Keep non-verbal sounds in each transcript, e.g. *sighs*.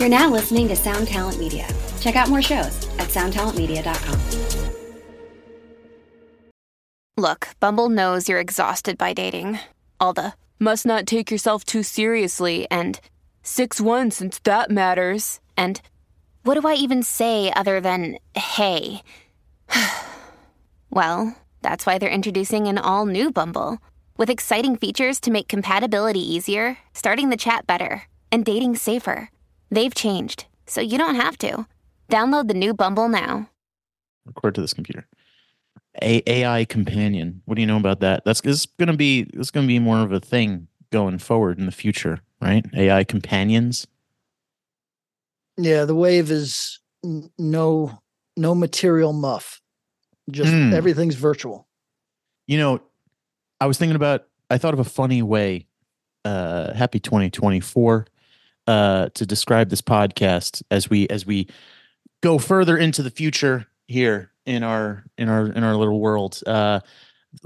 You're now listening to Sound Talent Media. Check out more shows at soundtalentmedia.com. Look, Bumble knows you're exhausted by dating. All the must not take yourself too seriously and 6 1 since that matters. And what do I even say other than hey? *sighs* well, that's why they're introducing an all new Bumble with exciting features to make compatibility easier, starting the chat better, and dating safer. They've changed, so you don't have to. Download the new Bumble now. Record to this computer. A AI companion. What do you know about that? That's this is gonna be it's gonna be more of a thing going forward in the future, right? AI companions. Yeah, the wave is n- no no material muff. Just Hmm. everything's virtual. You know, I was thinking about I thought of a funny way, uh happy 2024, uh, to describe this podcast as we as we go further into the future here in our in our in our little world. Uh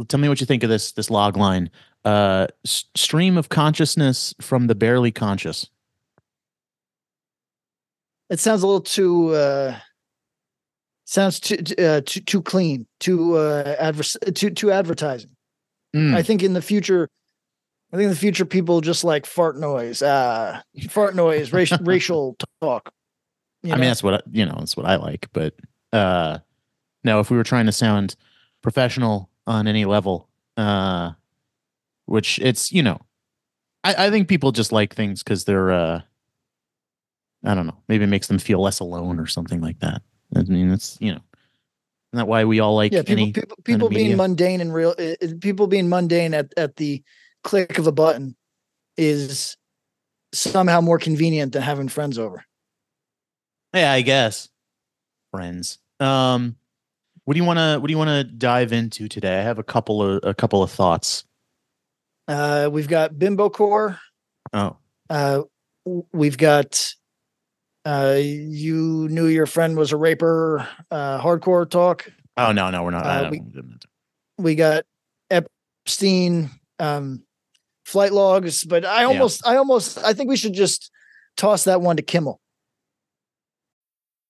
tell me what you think of this this log line. Uh s- stream of consciousness from the barely conscious. It sounds a little too uh sounds too uh, too too clean, too uh advers- too too advertising. Mm. I think in the future I think in the future people just like fart noise, uh fart noise, racial *laughs* racial talk. you I mean, that's what I, you know. That's what I like. But uh, no, if we were trying to sound professional on any level, uh, which it's you know, I, I think people just like things because they're uh, I don't know, maybe it makes them feel less alone or something like that. I mean, it's you know, isn't that why we all like yeah, people any people, people being mundane and real uh, uh, people being mundane at at the click of a button is somehow more convenient than having friends over. Yeah, I guess. Friends. Um what do you want to what do you want to dive into today? I have a couple of a couple of thoughts. Uh, we've got Bimbo Core. Oh. Uh, we've got uh, you knew your friend was a raper. Uh, hardcore talk. Oh no, no, we're not. Uh, we- We got Epstein um, flight logs, but I almost, I almost, I think we should just toss that one to Kimmel.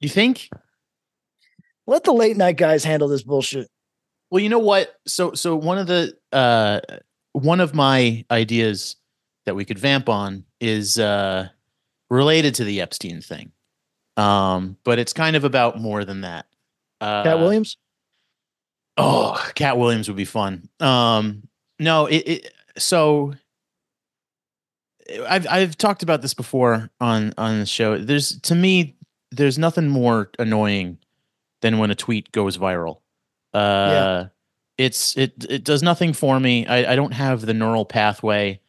You think? Let the late night guys handle this bullshit. Well, you know what? So so one of the uh one of my ideas that we could vamp on is uh related to the Epstein thing. Um, but it's kind of about more than that. Uh Katt Williams. Oh, Katt Williams would be fun. Um, no, it, it so I've I've talked about this before on on the show. There's to me, there's nothing more annoying than when a tweet goes viral. Uh, it's it it does nothing for me. I, I don't have the neural pathway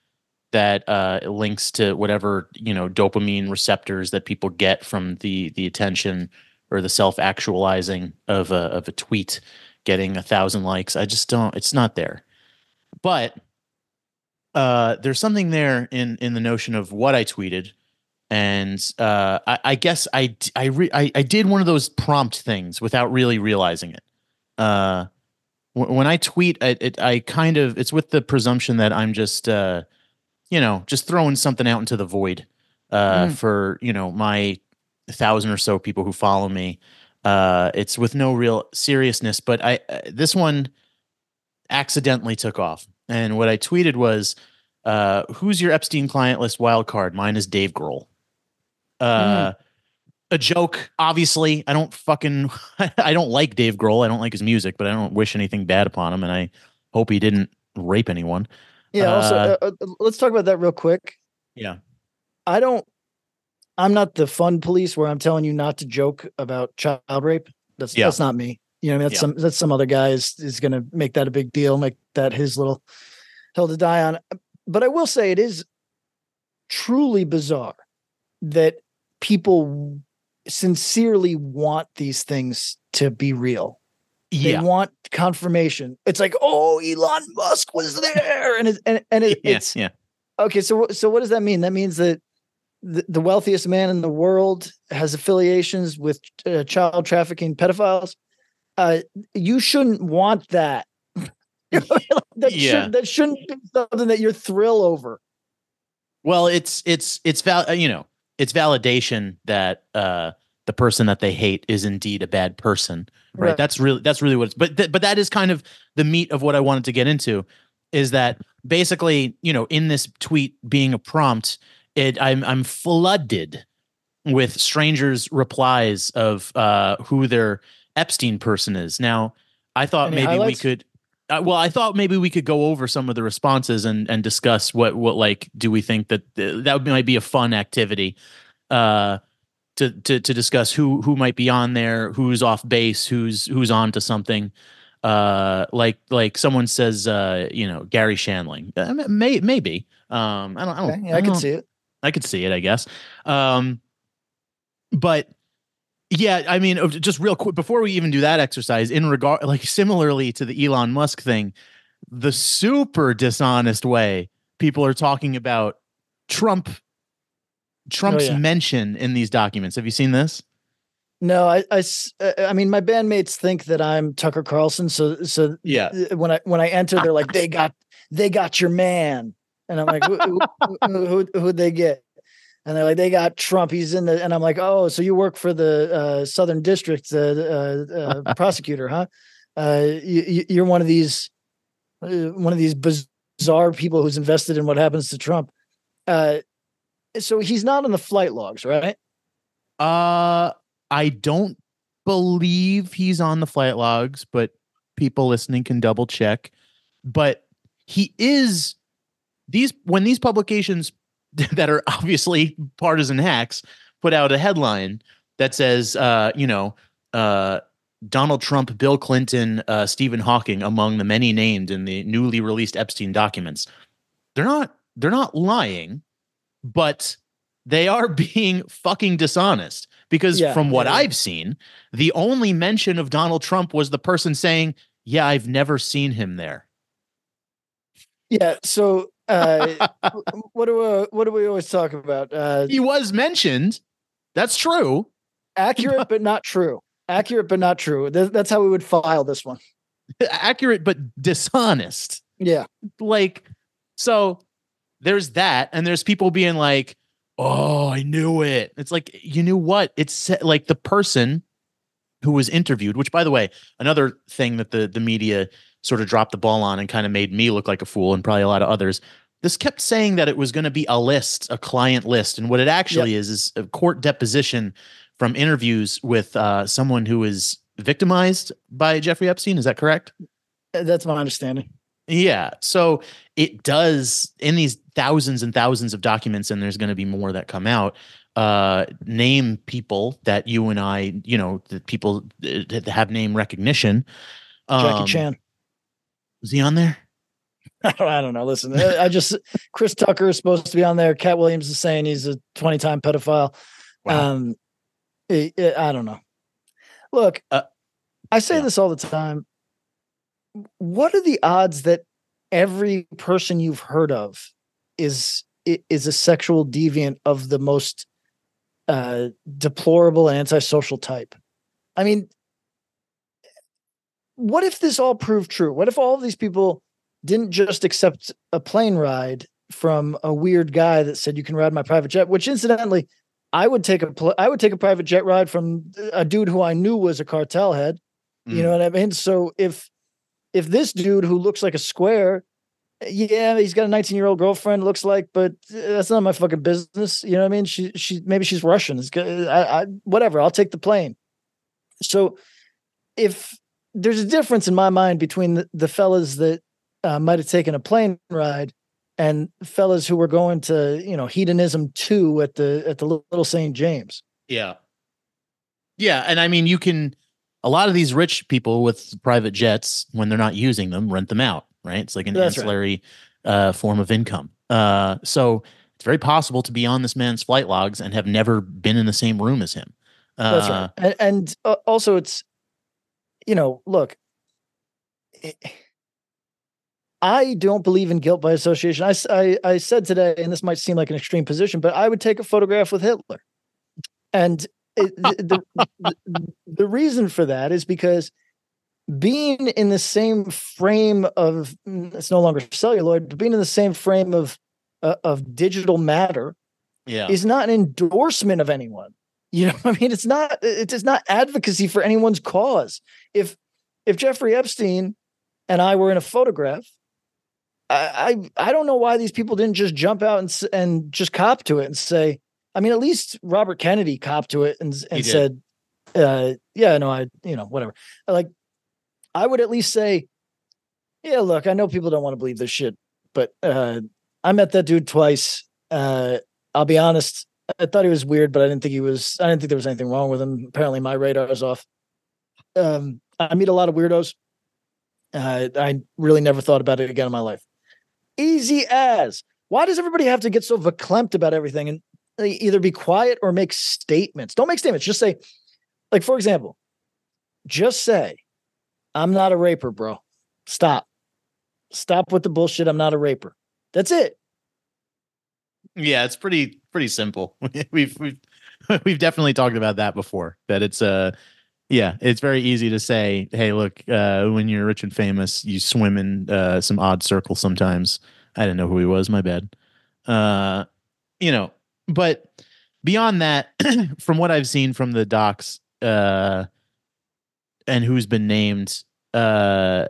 that uh, links to whatever you know dopamine receptors that people get from the the attention or the self actualizing of a of a tweet getting a thousand likes. I just don't. It's not there. But uh, there's something there in in the notion of what I tweeted, and uh, I, I guess I I, re- I I did one of those prompt things without really realizing it. Uh, wh- when I tweet, I, it, I kind of it's with the presumption that I'm just uh, you know just throwing something out into the void uh, Mm. for you know my thousand or so people who follow me. Uh, it's with no real seriousness, but I uh, this one accidentally took off. And what I tweeted was, uh, "Who's your Epstein client list wild card? Mine is Dave Grohl." Uh, A joke, obviously. I don't fucking. *laughs* I don't like Dave Grohl. I don't like his music, but I don't wish anything bad upon him, and I hope he didn't rape anyone. Yeah. also, Uh, uh, uh, let's talk about that real quick. Yeah. I don't. I'm not the fun police where I'm telling you not to joke about child rape. That's Yeah. that's not me. You know, what I mean, that's Yeah. some that's some other guy is is going to make that a big deal, make that his little hill to die on. But I will say it is truly bizarre that people sincerely want these things to be real. They Yeah. want confirmation. It's like, oh, Elon Musk was there, and it's and, and it, yeah, it's yeah. okay. So so what does that mean? That means that the, the wealthiest man in the world has affiliations with uh, child trafficking pedophiles. Uh, you shouldn't want that. You know, like, that Yeah. should that shouldn't be something that you're thrill over. Well, it's it's it's val uh, you know it's validation that uh the person that they hate is indeed a bad person, right? Right. That's really that's really what it's. But th- but that is kind of the meat of what I wanted to get into, is that basically you know in this tweet being a prompt, it I'm I'm flooded with strangers' replies of uh who their Epstein person is. Now I thought maybe highlights? we could. Uh, well, I thought maybe we could go over some of the responses and and discuss what what like do we think that th- that might be a fun activity uh to to to discuss who who might be on there, who's off base, who's who's on to something. Uh like like someone says uh you know Garry Shandling. Uh, may, maybe. Um I don't I don't Okay, yeah, I can don't- see it. I could see it, I guess. Um, but yeah, I mean, uh, just real quick before we even do that exercise, in regard, like similarly to the Elon Musk thing, the super dishonest way people are talking about Trump, Trump's yeah. mention in these documents. Have you seen this? No, I, uh, I mean, my bandmates think that I'm Tucker Carlson. So, so Yeah. uh, when I when I enter, they're like, they got they got your man, and I'm like, who who, who, who who'd they get? And they're like, they got Trump. He's in the, and I'm like, oh, so you work for the uh, Southern District uh, uh, *laughs* prosecutor, huh? Uh, you, you're one of these uh, one of these bizarre people who's invested in what happens to Trump. Uh, so he's not on the flight logs, right? Uh, I don't believe he's on the flight logs, but people listening can double check. But he is these when these publications *laughs* that are obviously partisan hacks put out a headline that says, uh, you know, uh, Donald Trump, Bill Clinton, uh, Stephen Hawking among the many named in the newly released Epstein documents. They're not they're not lying, but they are *laughs* being fucking dishonest because Yeah, from what yeah. I've seen, the only mention of Donald Trump was the person saying, "Yeah, I've never seen him there." Yeah. So, uh, *laughs* what do we, what do we always talk about? Uh, He was mentioned. That's true. accurate but not true. Accurate but not true. Th- that's how we would file this one. *laughs* Accurate but dishonest. Yeah. like so there's that and there's people being like oh i knew it it's like you knew what it's like the person who was interviewed which by the way another thing that the the media sort of dropped the ball on and kind of made me look like a fool and probably a lot of others this kept saying that it was going to be a list a client list and what it actually is is a court deposition from interviews with uh, someone who is victimized by jeffrey epstein is that correct Uh, That's my understanding. yeah. So it does in these thousands and thousands of documents, and there's going to be more that come out. Uh, name people that you and I, you know, that people uh, that have name recognition. Jackie Um, Chan. Is he on there? *laughs* I don't, I don't know. Listen, I just Chris Tucker is supposed to be on there. Katt Williams is saying he's a 20 time pedophile. Wow. Um, I I don't know. Look, Uh, I say yeah. this all the time. What are the odds that every person you've heard of is is a sexual deviant of the most uh, deplorable and antisocial type? I mean, what if this all proved true? What if all of these people didn't just accept a plane ride from a weird guy that said you can ride my private jet? Which, incidentally, I would take a pl- I would take a private jet ride from a dude who I knew was a cartel head. You Mm. know what I mean? So if if this dude who looks like a square, yeah, he's got a 19 year old girlfriend, looks like, but uh, that's not my fucking business. You know what I mean? She she maybe she's Russian. It's good. I, I whatever. I'll take the plane. So if there's a difference in my mind between the, the fellas that uh, might have taken a plane ride and fellas who were going to you know hedonism two at the at the Little St James. Yeah. Yeah, and I mean, you can. A lot of these rich people with private jets, when they're not using them, rent them out. Right? It's like an That's right. ancillary uh, form of income. Uh, so it's very possible to be on this man's flight logs and have never been in the same room as him. Uh, That's right. And, and uh, also, it's you know, look, it, I don't believe in guilt by association. I, I I said today, and this might seem like an extreme position, but I would take a photograph with Hitler, and it, the, the the reason for that is because being in the same frame of mm, it's no longer celluloid, but being in the same frame of uh, of digital matter yeah. is not an endorsement of anyone. You *laughs* know, I mean, it's not it is not advocacy for anyone's cause. If if Jeffrey Epstein and I were in a photograph, I I, I don't know why these people didn't just jump out and and just cop to it and say. I mean, at least Robert Kennedy copped to it and and said, uh, "Yeah, no, I you know whatever." Like, I would at least say, "Yeah, look, I know people don't want to believe this shit, but uh, I met that dude twice. Uh, I'll be honest, I thought he was weird, but I didn't think he was. I didn't think there was anything wrong with him. Apparently, my radar is off. Um, I meet a lot of weirdos. Uh, I really never thought about it again in my life. Easy as. Why does everybody have to get so verklempt about everything and either be quiet or make statements? Don't make statements. Just say, like for example, just say, "I'm not a raper, bro." Stop. Stop with the bullshit. I'm not a raper. That's it. Yeah, it's pretty pretty simple. *laughs* we've we've *laughs* we've definitely talked about that before. That it's uh yeah, it's very easy to say, hey, look, uh, when you're rich and famous, you swim in uh, some odd circle sometimes. I didn't know who he was, my bad. Uh, you know, but beyond that, *clears throat* from what I've seen from the docs, uh, and who's been named, uh,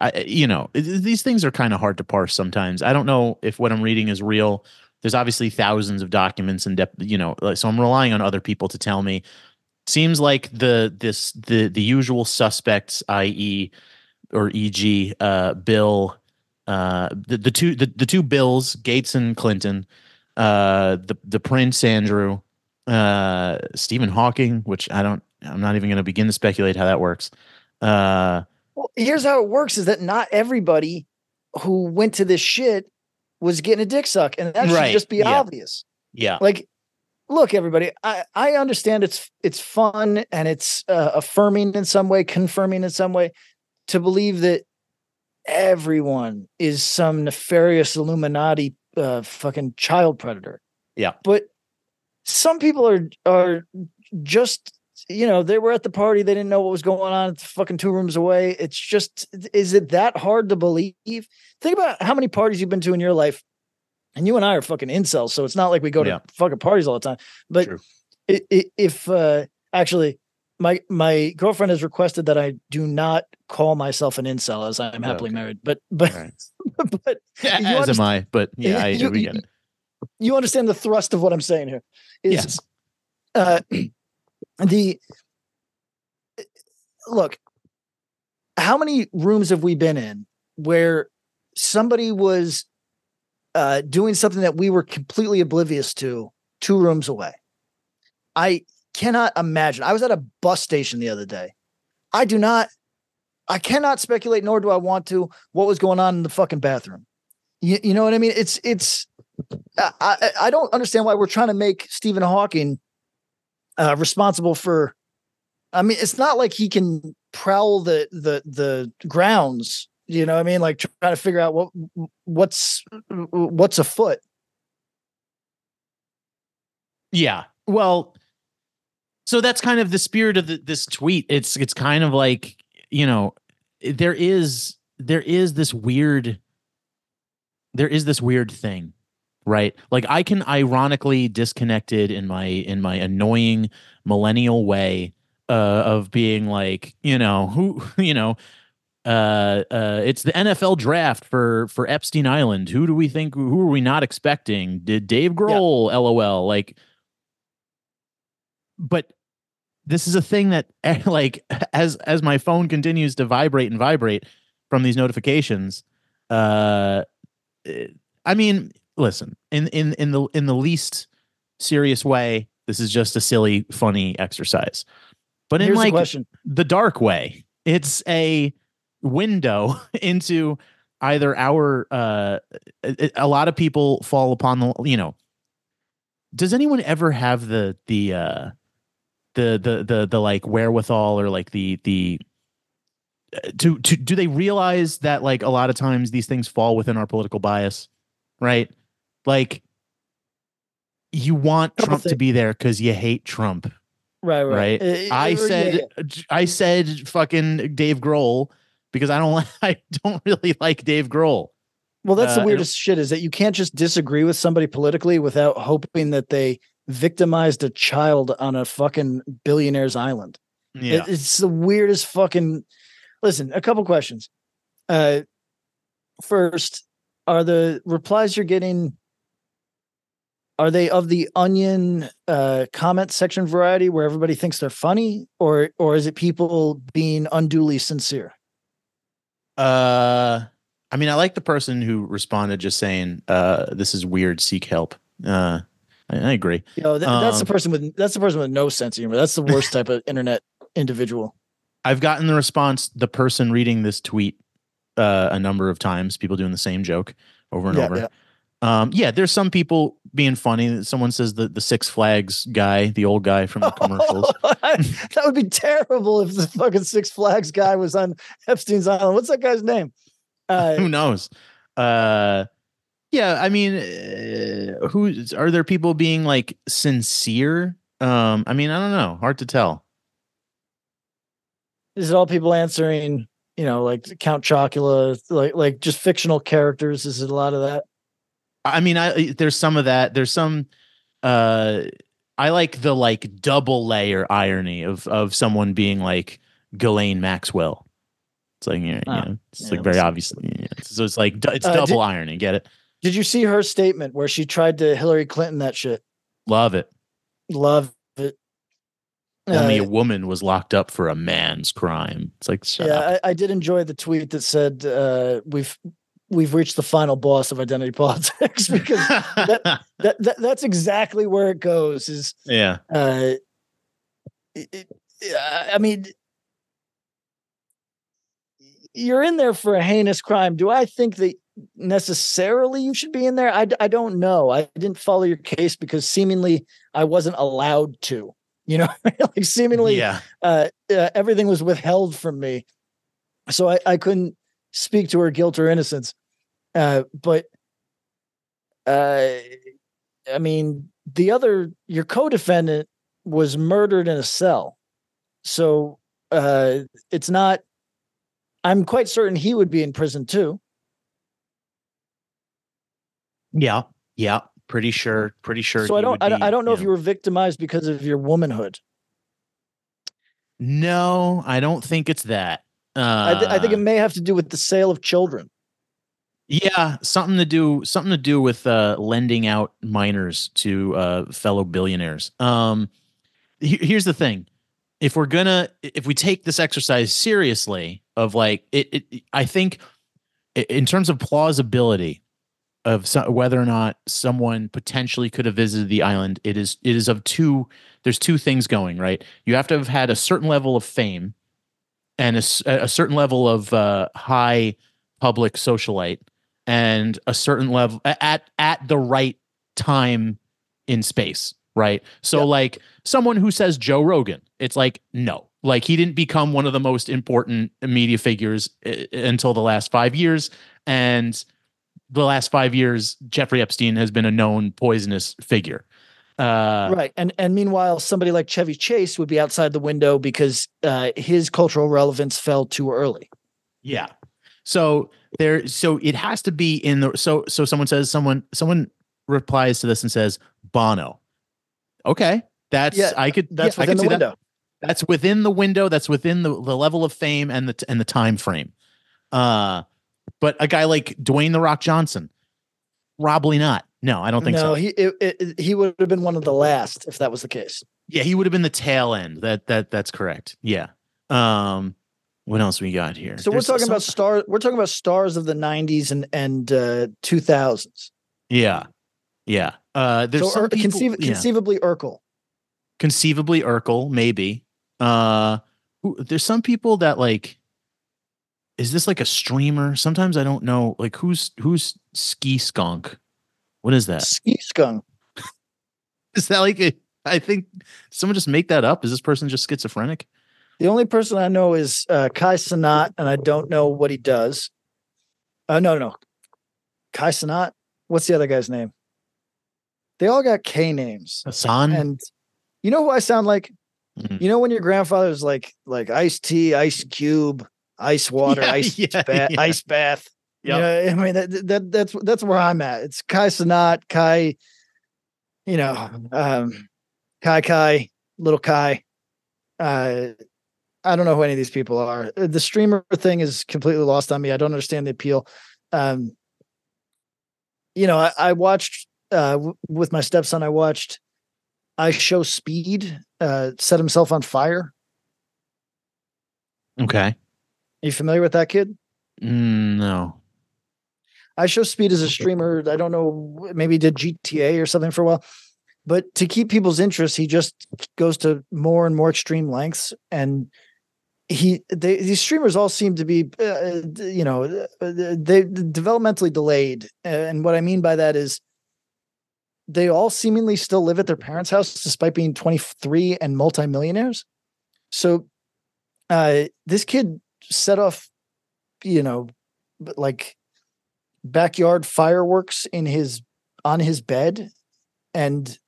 I, you know, these things are kind of hard to parse sometimes. I don't know if what I'm reading is real. There's obviously thousands of documents and depth, you know, so I'm relying on other people to tell me. Seems like the this the the usual suspects, i.e., or e.g., uh, Bill, uh, the the two the, the two Bills, Gates and Clinton, uh, the the Prince Andrew, uh, Stephen Hawking, which I don't, I'm not even going to begin to speculate how that works. Well, here's how it works: is that not everybody who went to this shit was getting a dick suck, and that Right, should just be yeah. obvious. yeah, Like, look, everybody, I I understand it's it's fun and it's uh, affirming in some way, confirming in some way, to believe that everyone is some nefarious Illuminati uh, fucking child predator. Yeah. but some people are are just you know they were at the party they didn't know what was going on it's fucking two rooms away it's just is it that hard to believe think about how many parties you've been to in your life and you and i are fucking incels so it's not like we go to fucking parties all the time but True. i- i- if uh actually my my girlfriend has requested that i do not call myself an incel as i'm happily Okay. married but *laughs* but right. *laughs* but *laughs* as you am understand- I. But yeah, I, you- we get it. you understand the thrust of what I'm saying here. Is Yes. uh *clears throat* the look, how many rooms have we been in where somebody was uh doing something that we were completely oblivious to two rooms away? I cannot imagine. I was at a bus station the other day. I do not I cannot speculate, nor do I want to, what was going on in the fucking bathroom. You, you know what I mean? It's it's I I don't understand why we're trying to make Stephen Hawking uh, responsible for. I mean, it's not like he can prowl the the the grounds. You know, I mean, like trying to figure out what what's what's afoot. Yeah. Well, so that's kind of the spirit of the, this tweet. It's it's kind of like you know there is there is this weird there is this weird thing right? Like i can ironically disconnected in my in my annoying millennial way uh of being like you know who *laughs* you know uh uh it's the NFL draft for for Epstein Island. Who do we think who are we not expecting? Did Dave Grohl lol like but this is a thing that *laughs* like as as my phone continues to vibrate and vibrate from these notifications uh eh, i mean listen in in in the in the least serious way this is just a silly funny exercise. But in Here's the like question: the dark way it's a window *laughs* into either our uh a, a lot of people fall upon the you know does anyone ever have the the uh the the the the like wherewithal or like the the uh, to to do they realize that like a lot of times these things fall within our political bias right like you want Couple trump to be there because you hate trump right, right. right? Uh, I said yeah. I said fucking Dave Grohl because I don't *laughs* I don't really like Dave Grohl. Well, that's Uh, the weirdest shit is that you can't just disagree with somebody politically without hoping that they victimized a child on a fucking billionaire's island. Yeah. It- it's the weirdest fucking. Listen, a couple questions. Uh, first, are the replies you're getting are they of the onion uh comment section variety where everybody thinks they're funny or or is it people being unduly sincere Uh I mean I like the person who responded just saying uh this is weird seek help. Uh I, I agree. you know th- that's the Um, person with that's the person with no sense of humor that's the worst type of *laughs* internet individual I've gotten the response the person reading this tweet uh a number of times people doing the same joke over and Yeah, over. yeah. Um yeah, there's some people being funny. Someone says the the Six Flags guy, the old guy from the *laughs* commercials. *laughs* that would be terrible if the fucking Six Flags guy was on Epstein's Island. What's that guy's name? *laughs* Uh, who knows uh yeah i mean uh, who are there people being like sincere um i mean i don't know hard to tell is it all people answering? You know, like Count Chocula, like like just fictional characters? Is it a lot of that? I mean i there's some of that there's some uh i like the like double layer irony of of someone being like Ghislaine maxwell it's like you know, Ah, you know it's yeah, like very that's- obviously yeah. so it's like it's Uh, double did- irony get it Did you see her statement where she tried to Hillary Clinton that shit? love it Love it. only Uh, a woman was locked up for a man's crime it's like shut up. yeah, I, I did enjoy the tweet that said uh, we've we've reached the final boss of identity *laughs* politics because *laughs* that, that that's exactly where it goes. Is yeah uh, it, it- I mean, you're in there for a heinous crime. Do I think that necessarily you should be in there? i, I don't know. I didn't follow your case because seemingly I wasn't allowed to. You know, *laughs* like seemingly yeah uh, uh, everything was withheld from me, so I, I couldn't speak to her guilt or innocence. Uh, but uh, I mean, the other your co-defendant was murdered in a cell, so uh, it's not. I'm quite certain he would be in prison too. Yeah, yeah, pretty sure, pretty sure. so I don't, I don't, be, I don't know if you were victimized because of your womanhood. No, I don't think it's that. Uh, I, th- I think it may have to do with the sale of children. Yeah, something to do, something to do with uh, lending out minors to uh, fellow billionaires. Um, he- here's the thing: if we're gonna, if we take this exercise seriously, of like it, it I think in terms of plausibility of whether or not someone potentially could have visited the island, it is it is of two. There's two things going right. You have to have had a certain level of fame and a certain level of uh, high public socialite and a certain level at at the right time in space right so Yeah. like someone who says joe rogan it's like no like he didn't become one of the most important media figures uh, until the last five years and the last five years jeffrey epstein has been a known poisonous figure uh right and and meanwhile somebody like chevy chase would be outside the window because uh, his cultural relevance fell too early Yeah. So there so it has to be in the so so someone says someone someone replies to this and says Bono. Okay. That's Yeah, I could that's yeah, I within could the see window That. That's within the window, that's within the, the level of fame and the and the time frame. Uh but a guy like Dwayne the Rock Johnson, probably not. No, I don't think no so. he it, it, he would have been one of the last if that was the case Yeah, he would have been the tail end. That that that's correct. Yeah. Um what else we got here? so There's we're talking about some- star we're talking about stars of the 90s and and uh 2000s Yeah. Yeah. Uh there's so people, conceiv- yeah. conceivably urkel conceivably Urkel, maybe. Uh, who, there's some people that like is this like a streamer? Sometimes I don't know. Like who's who's Ski Skunk? What is that? Ski skunk. *laughs* Is that like a? I think someone just make that up. Is this person just schizophrenic? The only person I know is uh, Kai Cenat, and I don't know what he does. Uh, no, no, Kai Cenat. What's the other guy's name? They all got K names, Hassan. and you know who I sound like? Mhm. You know when your grandfather's like like Ice Tea, Ice Cube, Ice Water, Yeah, Ice yeah, ba- yeah. Ice Bath. Yep. You know, I mean that, that that's that's where I'm at. It's Kai Cenat, Kai, you know, um, Kai Kai, little Kai. Uh, I don't know who any of these people are. Uh, The streamer thing is completely lost on me. I don't understand the appeal. Um, you know, I, I watched uh, w- with my stepson. I watched IShowSpeed uh, set himself on fire. Okay. Are you familiar with that kid? Mm, no. IShowSpeed as a streamer. I don't know, maybe did GTA or something for a while. But to keep people's interest, he just goes to more and more extreme lengths. And he, they, these streamers all seem to be, uh, you know, uh, they developmentally delayed. And what I mean by that is they all seemingly still live at their parents' house despite being 23 and multimillionaires. So uh, this kid set off, you know, like backyard fireworks in his on his bed and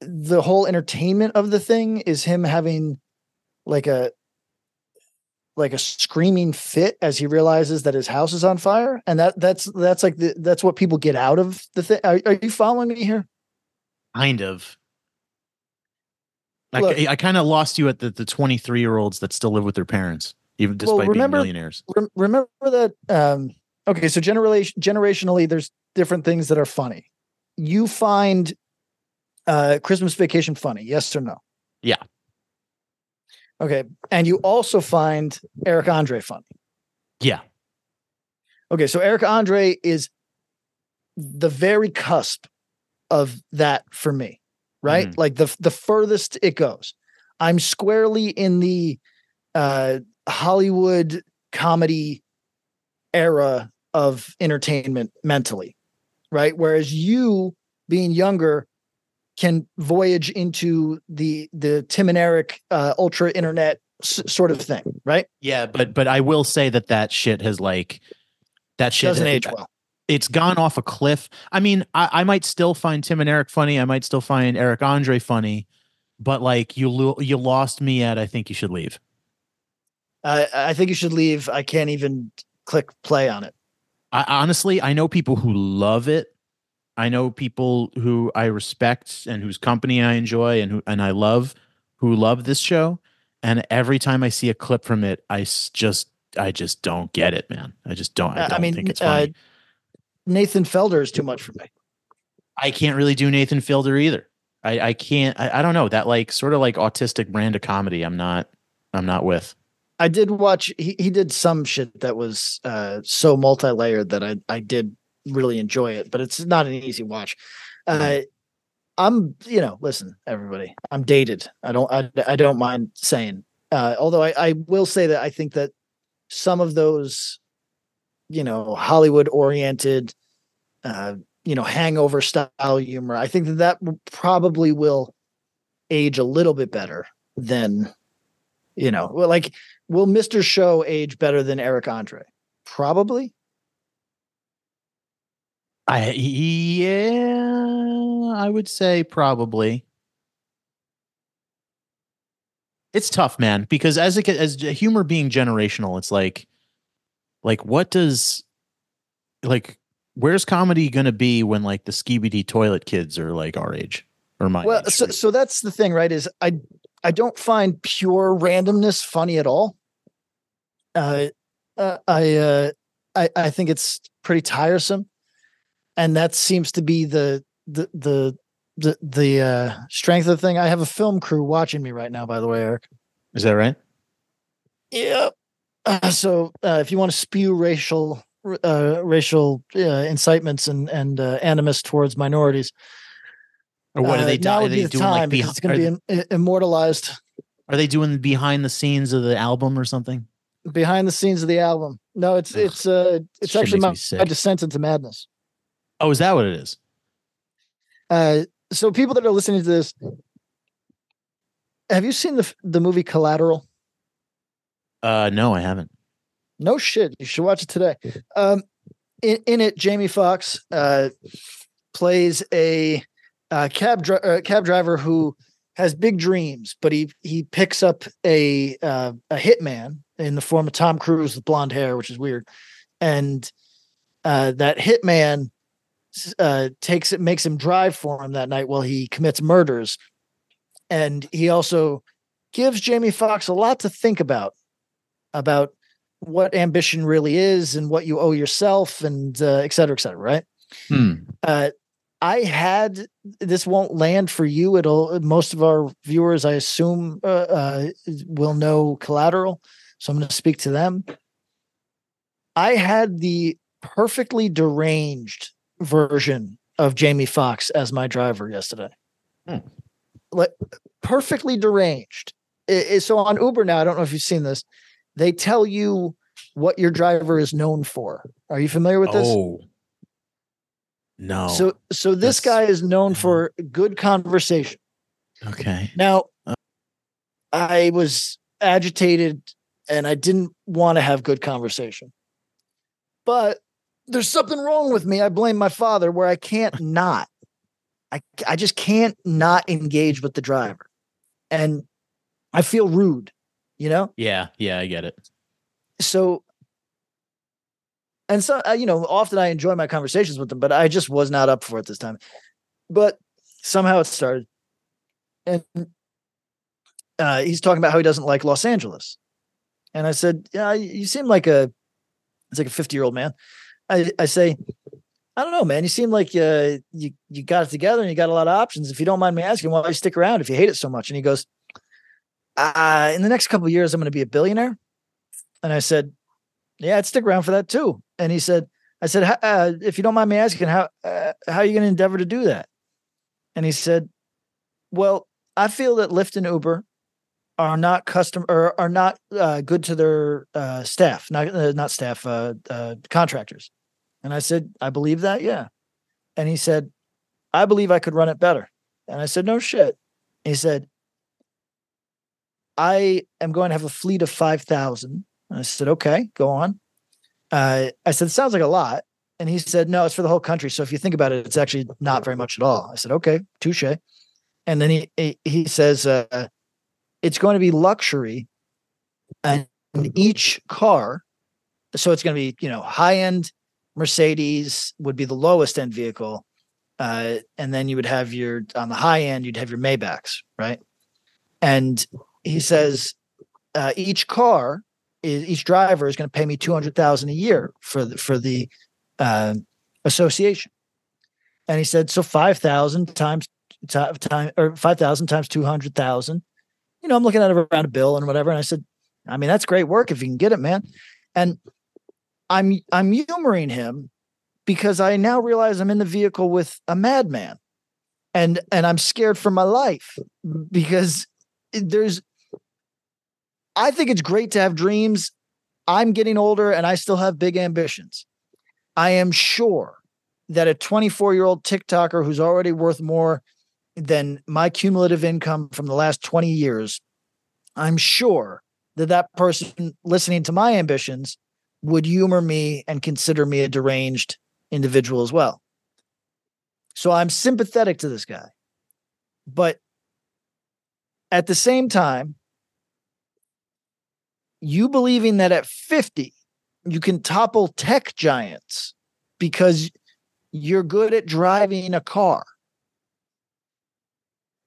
the whole entertainment of the thing is him having like a like a screaming fit as he realizes that his house is on fire and that that's that's like the, that's what people get out of the thing are, are you following me here Kind of. I, Look- I kind of lost you at the, the 23 year olds that still live with their parents, even Well, despite remember- being millionaires. Rem- remember that um okay so generation generationally there's different things that are funny you find uh christmas vacation funny yes or no Yeah. Okay. And you also find eric andre funny. Yeah. okay. So eric andre is the very cusp of that for me right? Mhm. like the the furthest it goes. I'm squarely in the uh hollywood comedy era of entertainment mentally right? Whereas you being younger can voyage into the the tim and eric uh ultra internet s- sort of thing right Yeah. But, but I will say that that shit has like, that shit doesn't has- age well it's gone off a cliff. I mean, I, I might still find Tim and Eric funny. I might still find Eric Andre funny, but like you, lo- you lost me at. I think you should leave. I I think you should leave. I can't even click play on it. I honestly, I know people who love it. I know people who I respect and whose company I enjoy and who and I love who love this show. And every time I see a clip from it, I just I just don't get it, man. I just don't. I Uh, don't I mean, think it's uh, funny. Nathan Fielder is too much for me. I can't really do Nathan Fielder either. I, I can't. I, I don't know that like sort of like autistic brand of comedy. I'm not. I'm not with. I did watch. He he did some shit that was uh, so multi layered that I I did really enjoy it, but it's not an easy watch. Uh, I'm you know listen everybody. I'm dated. I don't I, I don't mind saying. Uh, although I I will say that I think that some of those you know Hollywood oriented uh, you know hangover style humor. I think that that probably will age a little bit better than you know like will Mr. Show age better than Eric Andre? Probably. I yeah. I would say probably. It's tough, man, because as it get- as humor being generational, it's like, like what does, like, where's comedy gonna be when like the Skibidi toilet kids are like our age or my Well, age? so so that's the thing, right? Is I I don't find pure randomness funny at all. Uh, uh I uh I I think it's pretty tiresome, and that seems to be the the the the the uh strength of the thing. I have a film crew watching me right now, by the way, Eric. Is that right? Yep. Uh, so uh, if you want to spew racial uh, racial uh, incitements and and uh, animus towards minorities, Or what uh, are they, now do- are they the doing? time Like it's going to be im- immortalized. are they doing behind the scenes of the album or something? behind the scenes of the album. No, it's Ugh, it's uh it's actually my, my descent into madness. Oh, is that what it is? Uh, so people that are listening to this, have you seen the the movie Collateral? Uh, no, I haven't. No shit, you should watch it today. Um, in, in it, Jamie Foxx uh, plays a uh, cab dri- uh, cab driver who has big dreams, but he he picks up a uh, a hitman in the form of Tom Cruise with blonde hair, which is weird, and uh, that hitman uh, takes it makes him drive for him that night while he commits murders, and he also gives Jamie Foxx a lot to think about about what ambition really is and what you owe yourself and uh, et cetera, et cetera, right? Hmm. Uh, I had this won't land for you. It'll most of our viewers, I assume, uh, uh, will know collateral. So I'm going to speak to them. I had the perfectly deranged version of Jamie Foxx as my driver yesterday. Hmm. Like perfectly deranged. I- I- so on Uber now, I don't know if you've seen this. They tell you what your driver is known for. Are you familiar with this? Oh. No. So so this That's- guy is known for good conversation. okay. Now Uh. I was agitated and I didn't want to have good conversation. But there's something wrong with me. I blame my father where I can't not. I I just can't not engage with the driver. And I feel rude, you know? Yeah. Yeah, I get it. so and so uh, you know often i enjoy my conversations with them but i just was not up for it this time but somehow it started and uh, he's talking about how he doesn't like los angeles and i said yeah you seem like a it's like a 50 year old man i i say i don't know man you seem like uh, you you got it together and you got a lot of options if you don't mind me asking why stick around if you hate it so much and he goes uh, in the next couple years i'm going to be a billionaire and I said, "Yeah, I'd stick around for that too." And he said, "I said, uh, if you don't mind me asking, how uh, how are you going to endeavor to do that?" And he said, "Well, I feel that Lyft and Uber are not custom or are not uh, good to their uh, staff, not uh, not staff, uh, contractors." And I said, "I believe that, yeah." And he said, "I believe I could run it better." And I said, "No shit." He said, "I am going to have a fleet of five thousand I said, okay, go on. Uh, I said, it sounds like a lot. And he said, no, it's for the whole country. So if you think about it, it's actually not very much at all. I said, okay, touche. And then he he, he says, uh, it's going to be luxury, and each car. So it's going to be, you know, high end Mercedes would be the lowest end vehicle, uh, and then you would have your on the high end, you'd have your Maybachs, right? And he says, uh, each car is each driver is going to pay me 200,000 a year for the, for the uh, association. And he said, so 5,000 times ti- time or 5,000 times 200,000. You know, I'm looking at around a bill and whatever. And I said, I mean, that's great work if you can get it, man. And I'm I'm humoring him because I now realize I'm in the vehicle with a madman. And and I'm scared for my life because there's I think it's great to have dreams. I'm getting older and I still have big ambitions. I am sure that a 24 year old TikToker who's already worth more than my cumulative income from the last 20 years, I'm sure that that person listening to my ambitions would humor me and consider me a deranged individual as well. So I'm sympathetic to this guy. But at the same time, you believing that at 50 you can topple tech giants because you're good at driving a car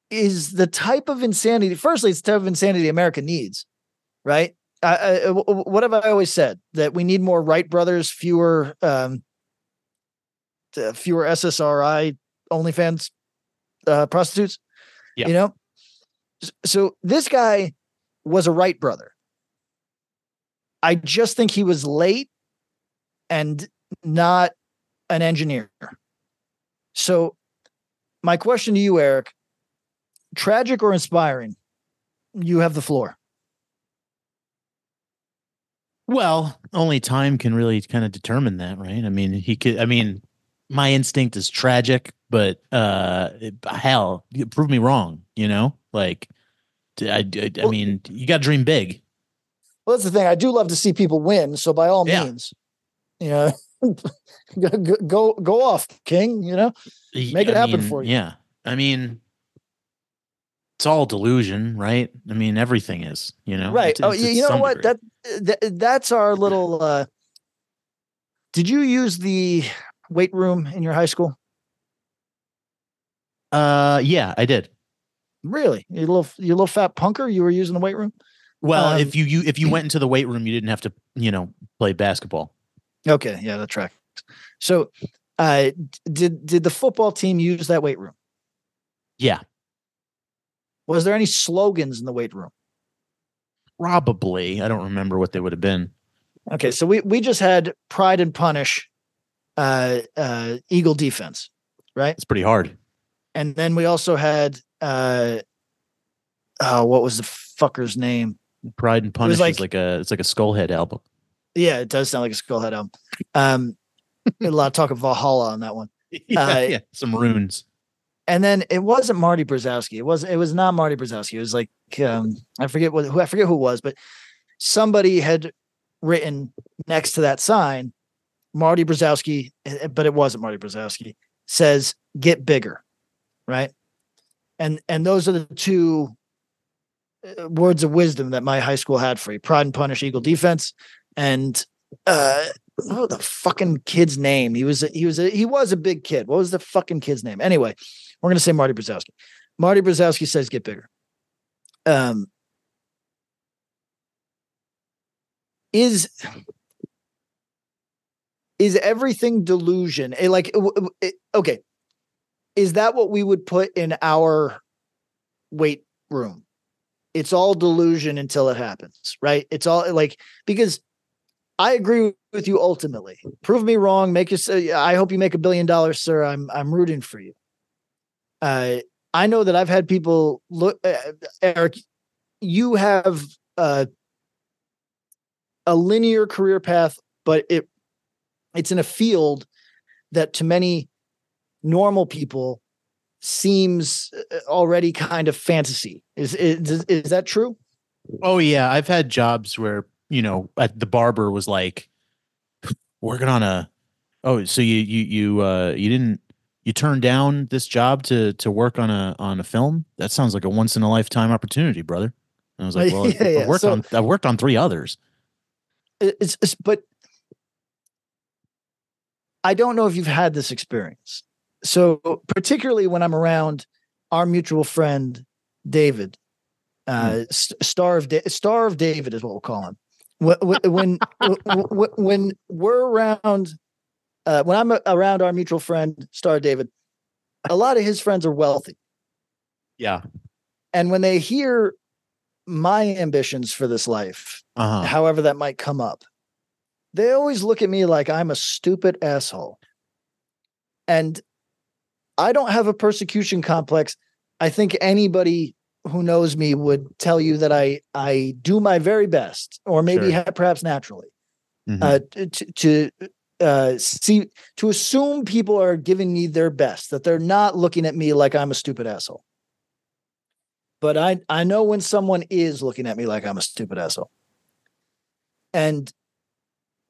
is the type of insanity firstly it's the type of insanity america needs right I, I, w- w- what have i always said that we need more wright brothers fewer um uh, fewer ssri onlyfans uh prostitutes Yeah. you know so this guy was a wright brother I just think he was late and not an engineer. So, my question to you, Eric tragic or inspiring? You have the floor. Well, only time can really kind of determine that, right? I mean, he could. I mean, my instinct is tragic, but uh, hell, prove me wrong. You know, like, I, I, I mean, you got to dream big. Well, that's the thing. I do love to see people win. So by all yeah. means, you know, *laughs* go, go off, King. You know, make it happen mean, for you. Yeah, I mean, it's all delusion, right? I mean, everything is. You know, right? It's, oh, you know what? That, that that's our little. uh Did you use the weight room in your high school? Uh, yeah, I did. Really, you little you little fat punker. You were using the weight room. Well, um, if you you if you went into the weight room, you didn't have to you know play basketball. Okay, yeah, that tracks. So, uh, did did the football team use that weight room? Yeah. Was there any slogans in the weight room? Probably. I don't remember what they would have been. Okay, so we we just had pride and punish, uh, uh, Eagle defense, right? It's pretty hard. And then we also had, uh, uh, what was the fucker's name? Pride and Punish like, is like a it's like a Skullhead album. Yeah, it does sound like a Skullhead album. Um, *laughs* a lot of talk of Valhalla on that one. *laughs* Yeah, uh, yeah, some runes. And then it wasn't Marty Brzezowski. It was it was not Marty Brzezowski. It was like um, I forget what who I forget who it was, but somebody had written next to that sign, Marty Brzezowski, eh, eh, but it wasn't Marty Brzezowski, says get bigger. Right. And and those are the two uh, words of wisdom that my high school had for you. Pride and punish Eagle defense. And uh oh the fucking kid's name. He was a, he was a he was a big kid. What was the fucking kid's name? Anyway, we're gonna say Marty Brzezowski. Marty Brzezowski says get bigger. Um is is everything delusion? Like okay, is that what we would put in our weight room? It's all delusion until it happens, right? It's all like because I agree with you ultimately. Prove me wrong. Make us. I hope you make a billion dollars, sir. I'm I'm rooting for you. Uh, I know that I've had people look, uh, Eric. You have uh, a linear career path, but it it's in a field that to many normal people seems uh, already kind of fantasy. Is is is that true? Oh yeah, I've had jobs where you know at the barber was like working on a oh so you you you uh you didn't you turned down this job to to work on a on a film that sounds like a once in a lifetime opportunity brother and i was like *laughs* well yeah, yeah. i worked so, on i worked on three others it's, it's but i don't know if you've had this experience so particularly when I'm around our mutual friend David, uh, mm. star of da- star of David is what we'll call him. When when when we're around, uh, when I'm around our mutual friend Star David, a lot of his friends are wealthy. Yeah, and when they hear my ambitions for this life, uh-huh. however that might come up, they always look at me like I'm a stupid asshole. And I don't have a persecution complex. I think anybody who knows me would tell you that I I do my very best, or maybe sure. perhaps naturally, mm-hmm. uh, to, to uh, see to assume people are giving me their best, that they're not looking at me like I'm a stupid asshole. But I I know when someone is looking at me like I'm a stupid asshole, and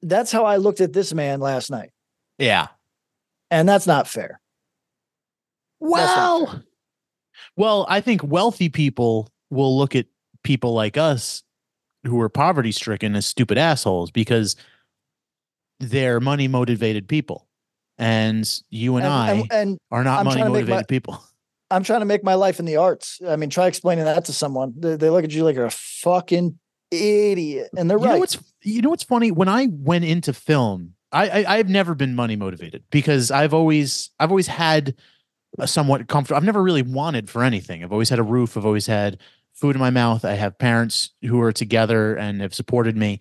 that's how I looked at this man last night. Yeah, and that's not fair. Well, well, I think wealthy people will look at people like us who are poverty stricken as stupid assholes because they're money motivated people. And you and, and I and, and are not I'm money motivated my, people. *laughs* I'm trying to make my life in the arts. I mean, try explaining that to someone. They, they look at you like you're a fucking idiot. And they're you right. Know what's, you know what's funny? When I went into film, I, I I've never been money motivated because I've always I've always had a somewhat comfortable. I've never really wanted for anything. I've always had a roof. I've always had food in my mouth. I have parents who are together and have supported me.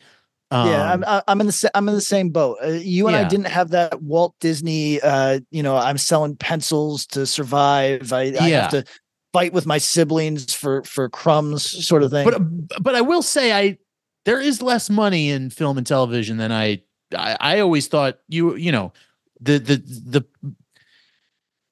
Um, yeah, I'm, I'm in the I'm in the same boat. Uh, you and yeah. I didn't have that Walt Disney. Uh, you know, I'm selling pencils to survive. I, yeah. I have to fight with my siblings for for crumbs, sort of thing. But but I will say I there is less money in film and television than I I, I always thought you you know the the the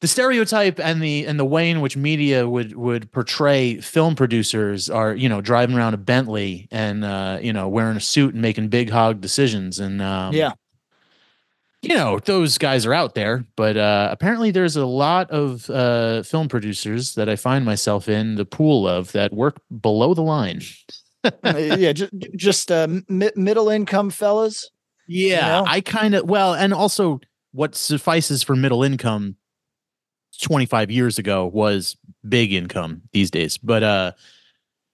the stereotype and the and the way in which media would would portray film producers are you know driving around a Bentley and uh, you know wearing a suit and making big hog decisions and um, yeah you know those guys are out there but uh, apparently there's a lot of uh, film producers that I find myself in the pool of that work below the line. Uh, yeah just just uh, mi- middle income fellas Yeah, know? I kind of well, and also what suffices for middle income 25 years ago was big income these days. But uh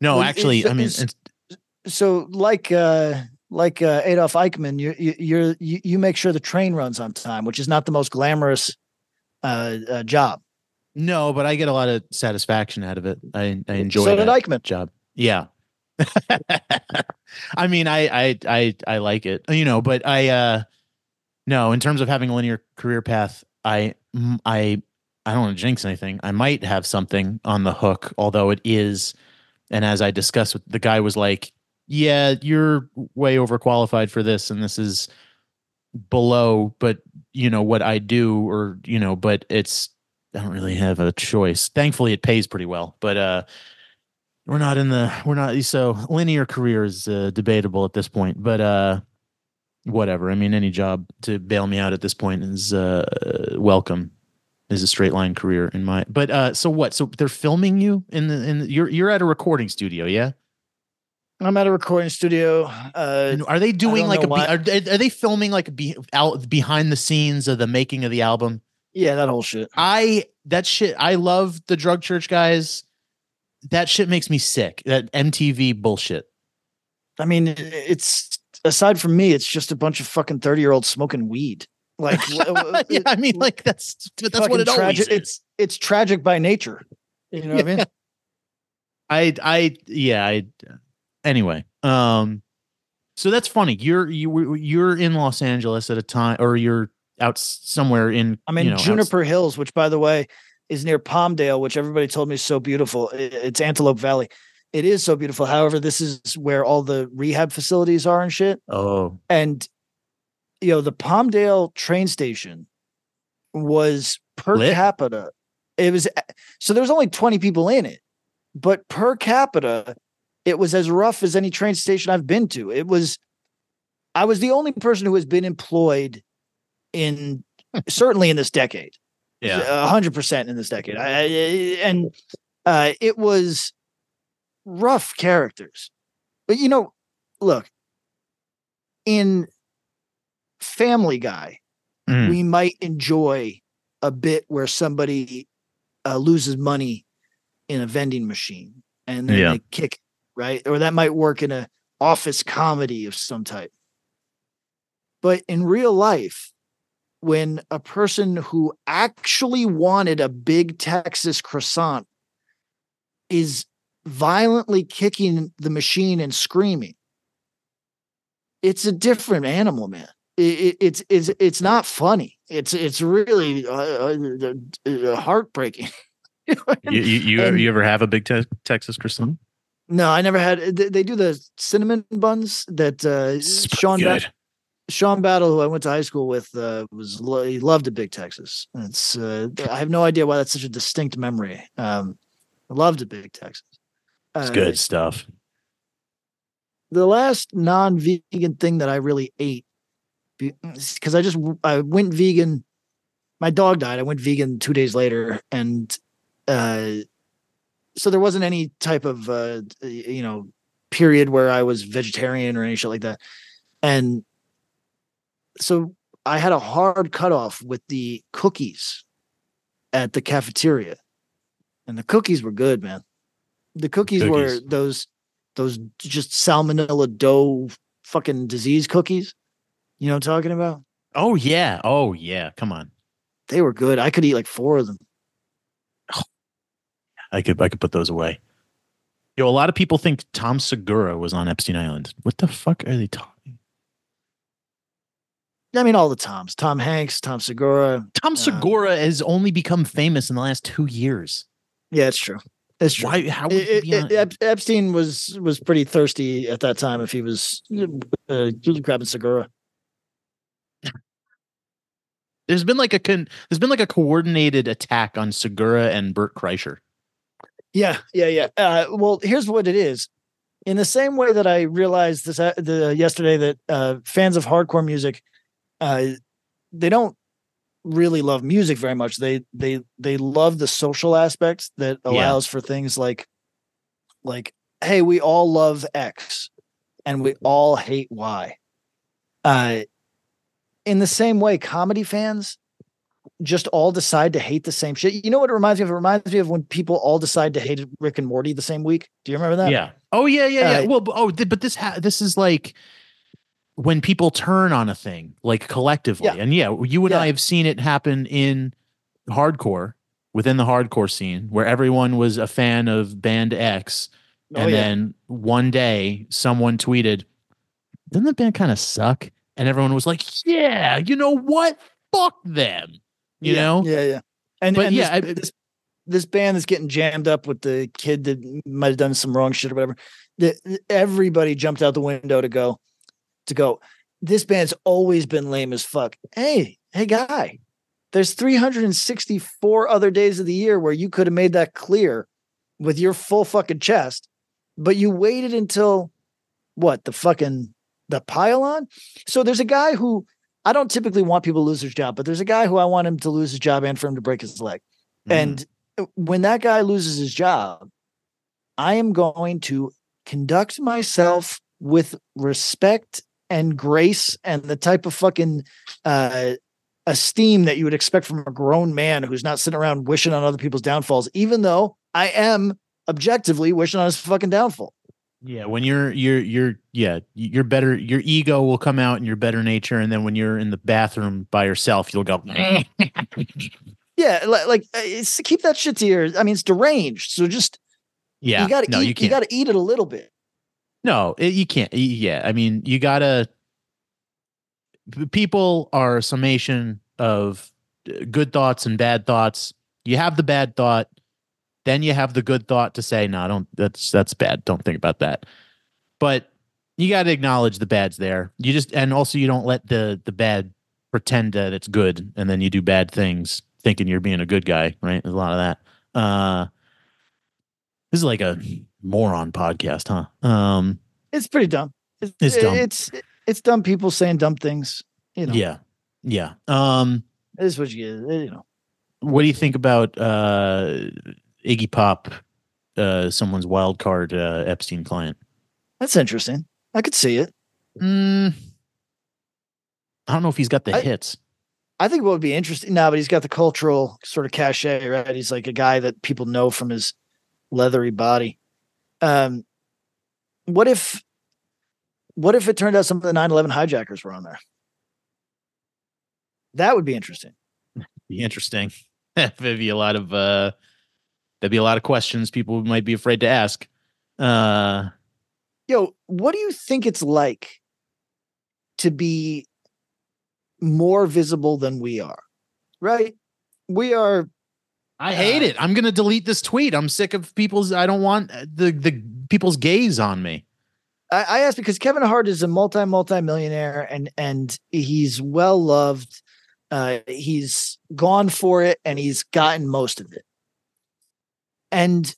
no, Well, actually, it's- I mean, it's- it's- so like uh like uh, Adolf Eichmann, you, you you're you, you make sure the train runs on time, which is not the most glamorous uh, uh job. no, but I get a lot of satisfaction out of it. I I enjoy it. so did Eichmann. job. Yeah. *laughs* I mean, I I I I like it, you know, but I uh no, in terms of having a linear career path, I I I don't want to jinx anything. I might have something on the hook, although it is and as I discussed with the guy was like, "Yeah, you're way overqualified for this and this is below but you know what I do or you know, but it's I don't really have a choice. Thankfully it pays pretty well, but uh we're not in the we're not so linear career is uh, debatable at this point but uh whatever i mean any job to bail me out at this point is uh welcome is a straight line career in my but uh so what so they're filming you in the in the, you're you're at a recording studio yeah I'm at a recording studio. Uh, are they doing like a why- are, they- are they filming like a be, out behind the scenes of the making of the album yeah, that whole shit. I that shit I love the drug church guys that shit makes me sick that MTV bullshit I mean, it's aside from me, it's just a bunch of fucking thirty year olds smoking weed. Like, *laughs* yeah, I mean, like that's that's what it always is. It's it's tragic by nature. You know what I mean? I I yeah I anyway um so that's funny you're you you're in Los Angeles at a time or you're out somewhere in I'm in you know, Juniper Hills, which, by the way, is near Palmdale, which everybody told me is so beautiful. It's Antelope Valley. It is so beautiful. However, this is where all the rehab facilities are and shit. oh And you know, the Palmdale train station was per Lit? capita. It was so there was only 20 people in it, but per capita, it was as rough as any train station I've been to. It was I was the only person who has been employed in *laughs* certainly in this decade yeah a hundred percent in this decade. I, I- and uh, it was rough characters, but you know, look in Family Guy, Mm. we might enjoy a bit where somebody uh, loses money in a vending machine and then Yeah. they kick right, or that might work in a office comedy of some type. But in real life, when a person who actually wanted a big Texas croissant is violently kicking the machine and screaming, it's a different animal, man. It, it, it's it's it's not funny. It's it's really uh, uh, uh, heartbreaking. *laughs* You know what I you you and- you ever have a big te- Texas croissant no, I never had. They, they do the cinnamon buns that uh, Sean Sean Battle, who I went to high school with, uh, was lo- he loved a Big Texas. It's uh, I have no idea why that's such a distinct memory. Um, I loved a Big Texas. it's Uh, good stuff The last non-vegan thing that I really ate, because I just I went vegan. My dog died. I went vegan two days later, and uh, so there wasn't any type of uh, you know period where I was vegetarian or any shit like that. And so I had a hard cutoff with the cookies at the cafeteria. And the cookies were good, man. The cookies, were those those just salmonella dough fucking disease cookies. You know what I'm talking about? oh yeah oh yeah come on They were good. I could eat like four of them. I could I could put those away yo a lot of people think Tom Segura was on Epstein Island what the fuck are they talking I mean, all the Toms. Tom Hanks, Tom Segura. Tom Um, Segura has only become famous in the last two years Yeah, it's true. It's true. Why? How would It- it- Epstein was was pretty thirsty at that time. If he was uh, grabbing Segura, There's been like a con- there's been like a coordinated attack on Segura and Bert Kreischer. yeah, yeah, yeah. Uh, well, here's what it is. In the same way that I realized this uh, the yesterday that uh, fans of hardcore music, uh, they don't really love music very much. They they they love the social aspects that Yeah. allows for things like like hey, we all love X and we all hate Y. Uh in the same way, comedy fans just all decide to hate the same shit. You know what it reminds me of? It reminds me of when people all decide to hate Rick and Morty the same week. Do you remember that? Yeah. Oh yeah, yeah, yeah. Uh, well, oh, but this ha- this is like when people turn on a thing, like collectively, Yeah. and yeah, you and Yeah. I have seen it happen in hardcore within the hardcore scene, where everyone was a fan of band X, Oh, and yeah. then one day someone tweeted, "Doesn't the band kind of suck?" And everyone was like, "Yeah, you know what? Fuck them." You yeah, know? Yeah, yeah. And, But and yeah, this, I- this this band is getting jammed up with the kid that might have done some wrong shit or whatever. The, everybody jumped out the window to go to go. This band's always been lame as fuck. Hey, hey, guy. There's 364 other days of the year where you could have made that clear with your full fucking chest, but you waited until what the fucking the pylon. So there's a guy who I don't typically want people to lose their job, but there's a guy who I want him to lose his job and for him to break his leg. Mm. And uh, when that guy loses his job, I am going to conduct myself with respect and grace and the type of fucking uh, esteem that you would expect from a grown man who's not sitting around wishing on other people's downfalls, even though I am objectively wishing on his fucking downfall. Yeah, when you're you're you're yeah, you're better your ego will come out in your better nature and then when you're in the bathroom by yourself you'll go *laughs* Yeah, li- like uh, it's, keep that shit to your. I mean, it's deranged. So just Yeah. you got to no, eat. you You, got to eat it a little bit. no, it, you can't. Yeah, I mean, you got to people are a summation of uh, good thoughts and bad thoughts. You have the bad thought, then you have the good thought to say, "No, don't that's that's bad. Don't think about that." But you got to acknowledge the bad's there. You just and also you don't let the the bad pretend that it's good and then you do bad things thinking you're being a good guy, right? There's a lot of that. Uh this is like a moron podcast, huh? Um It's pretty dumb. It's, It's dumb. It's it's dumb people saying dumb things. You know. yeah. Yeah. Um This is what you. You know. what do you think about uh Iggy Pop uh someone's wild card uh Epstein client? That's interesting. I could see it. Mm, I don't know if he's got the I- hits. I think what would be interesting now, but he's got the cultural sort of cachet, right? He's like a guy that people know from his leathery body. Um, what if, what if it turned out some of the 9-11 hijackers were on there? That would be interesting. *laughs* Be interesting. *laughs* There'd be a lot of uh there'd be a lot of questions people might be afraid to ask. Uh Yo, what do you think it's like to be more visible than we are? Right? We are I hate it. I'm gonna delete this tweet. I'm sick of people's. I don't want uh, the the people's gaze on me. I, I asked because Kevin Hart is a multi multi millionaire and and he's well loved. Uh, he's gone for it and he's gotten most of it. And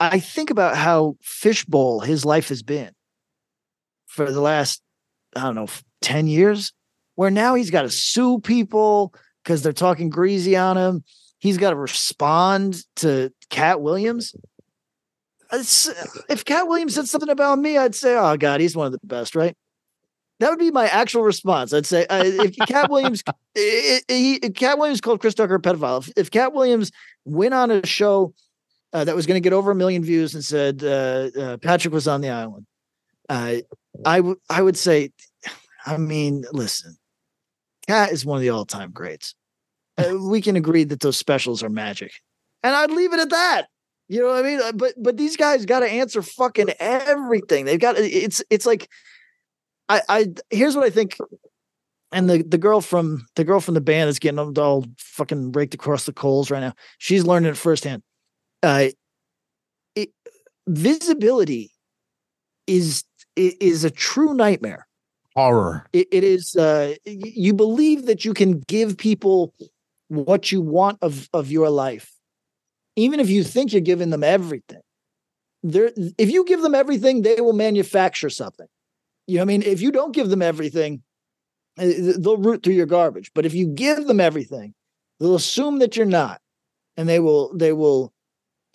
I think about how fishbowl his life has been for the last I don't know ten years, where now he's got to sue people because they're talking greasy on him. He's got to respond to Katt Williams it's- if Katt Williams said something about me, I'd say, "Oh God, he's one of the best." Right? That would be my actual response. I'd say, uh, if Katt Williams, *laughs* Katt Williams called Chris Tucker a pedophile. If, if Katt Williams went on a show uh, that was going to get over a million views and said uh, uh, Patrick was on the island, I would I would say, I mean, listen, Katt is one of the all time greats. Uh, we can agree that those specials are magic, and I'd leave it at that. You know what I mean? Uh, But but these guys got to answer fucking everything. They've got it's it's like I I here's what I think. And the the girl from the girl from the band is getting all fucking raked across the coals right now. She's learning it firsthand. Uh, visibility is is a true nightmare. Horror. it, it is uh you believe that you can give people what you want of of your life even if you think you're giving them everything there if you give them everything they will manufacture something you know what i mean if you don't give them everything eh, they'll root through your garbage but if you give them everything they'll assume that you're not and they will they will eh,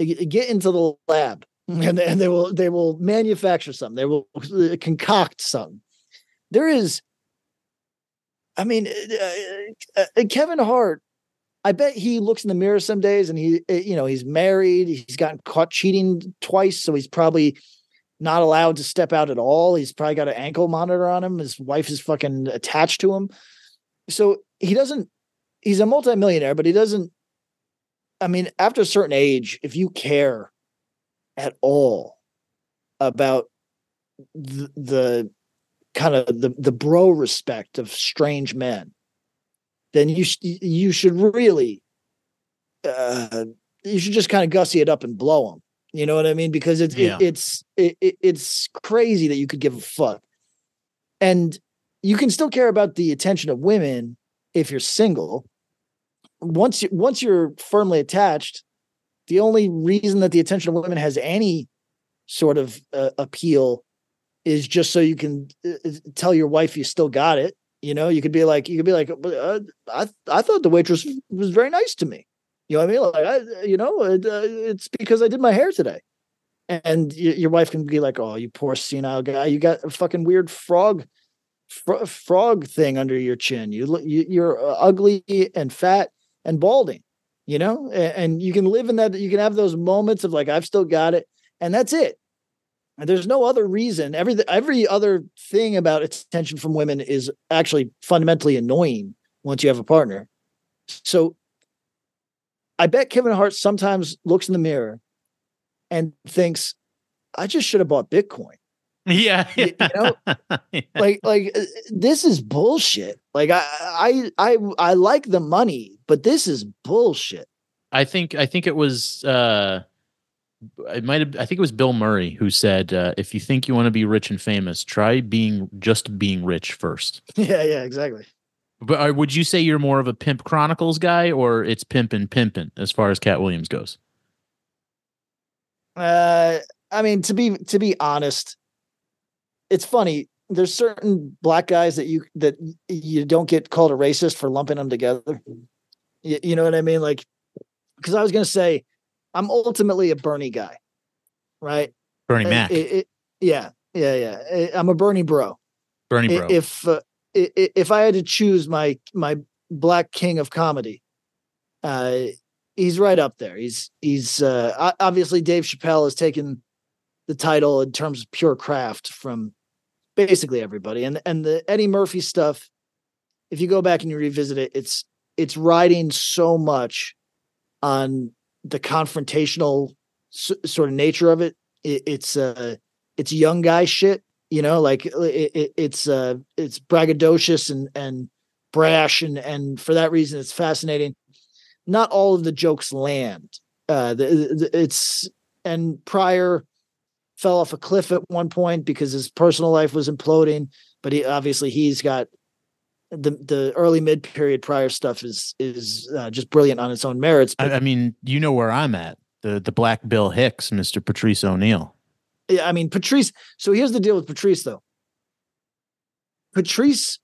get into the lab *laughs* and, and they will they will manufacture something. They will uh, concoct something. There is i mean uh, uh, kevin hart i bet he looks in the mirror some days and he uh, you know he's married he's gotten caught cheating twice so he's probably not allowed to step out at all. He's probably got an ankle monitor on him. His wife is fucking attached to him. So he doesn't he's a multimillionaire but he doesn't i mean after a certain age if you care at all about the, the kind of the the bro respect of strange men, then you sh- you should really uh, you should just kind of gussy it up and blow them. You know what I mean? Because it's Yeah. it, it's it, it- it's crazy that you could give a fuck, and you can still care about the attention of women if you're single. Once you once you're firmly attached, the only reason that the attention of women has any sort of uh, appeal is just so you can uh, uh, tell your wife you still got it. You know, you could be like, you could be like, uh, I I thought the waitress was very nice to me. You know what I mean? Like, I, you know, it, uh, it's because I did my hair today. And y- your wife can be like, "Oh, you poor senile guy, you got a fucking weird frog, fro- frog thing under your chin. You look, you, you're uh, ugly and fat and balding. You know, and, and you can live in that. You can have those moments of like, I've still got it, and that's it. And there's no other reason. Every every other thing about attention from women is actually fundamentally annoying once you have a partner. So I bet Kevin Hart sometimes looks in the mirror and thinks, I just should have bought Bitcoin. *laughs* Yeah. You- you know, *laughs* Yeah. Like, like uh, this is bullshit. Like I I I I like the money, but this is bullshit. I think I think it was uh it might have I think it was Bill Murray who said uh, if you think you want to be rich and famous, try being just being rich first. *laughs* Yeah, yeah, exactly. But uh, would you say you're more of a Pimp Chronicles guy or it's pimpin' pimpin' as far as Katt Williams goes? Uh, I mean, to be to be honest, it's funny. There's certain black guys that you that you don't get called a racist for lumping them together. You, you know what I mean? Like, because I was gonna say, I'm ultimately a Bernie guy, right? Bernie Mac, it- it- yeah, yeah, yeah. I'm a Bernie bro. Bernie Bro. If uh, if I had to choose my my black king of comedy, uh, he's right up there. He's he's uh, obviously Dave Chappelle has taken the title in terms of pure craft from basically everybody, and and the Eddie Murphy stuff. If you go back and you revisit it, it's it's riding so much on the confrontational s- sort of nature of it. it it's uh it's young guy shit you know like it, it, it's uh it's braggadocious and and brash and and for that reason it's fascinating not all of the jokes land uh the, the, it's and Pryor fell off a cliff at one point because his personal life was imploding but he obviously he's got the the early mid period Pryor stuff is is uh, just brilliant on its own merits but I, I mean, you know where I'm at. The the Black Bill Hicks, Mr. Patrice O'Neal. Yeah, I mean Patrice. So here's the deal with Patrice, though. Patrice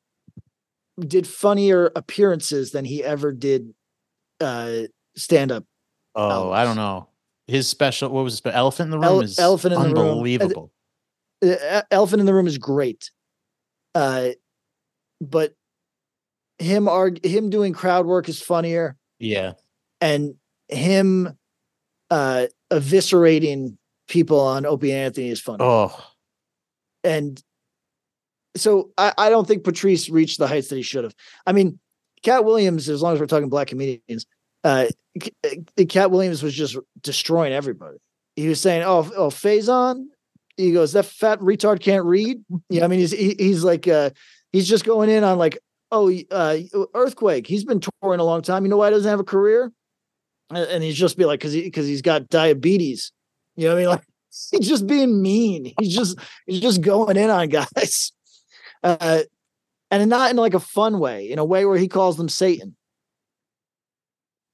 did funnier appearances than he ever did uh stand up. Oh, I don't know. His special what was it? Elephant in the Room Ele- is Elephant in the Room. unbelievable. Uh, Elephant in the Room is great. Uh but him arg- him doing crowd work is funnier Yeah. and him uh eviscerating people on Opie and Anthony is funny. Oh, and so I, I don't think Patrice reached the heights that he should have. I mean, Katt Williams, as long as we're talking black comedians, uh, Katt Williams was just destroying everybody. He was saying, "Oh, oh, Faizon," he goes, "That fat retard can't read." Yeah, I mean, he's he, he's like, uh, he's just going in on like, "Oh, uh, earthquake." He's been touring a long time. You know why he doesn't have a career? And and he's just be like, because he because he's got diabetes. You know what I mean? *laughs* Like he's just being mean. He's just he's just going in on *laughs* guys. Uh, and not in like a fun way, in a way where he calls them Satan.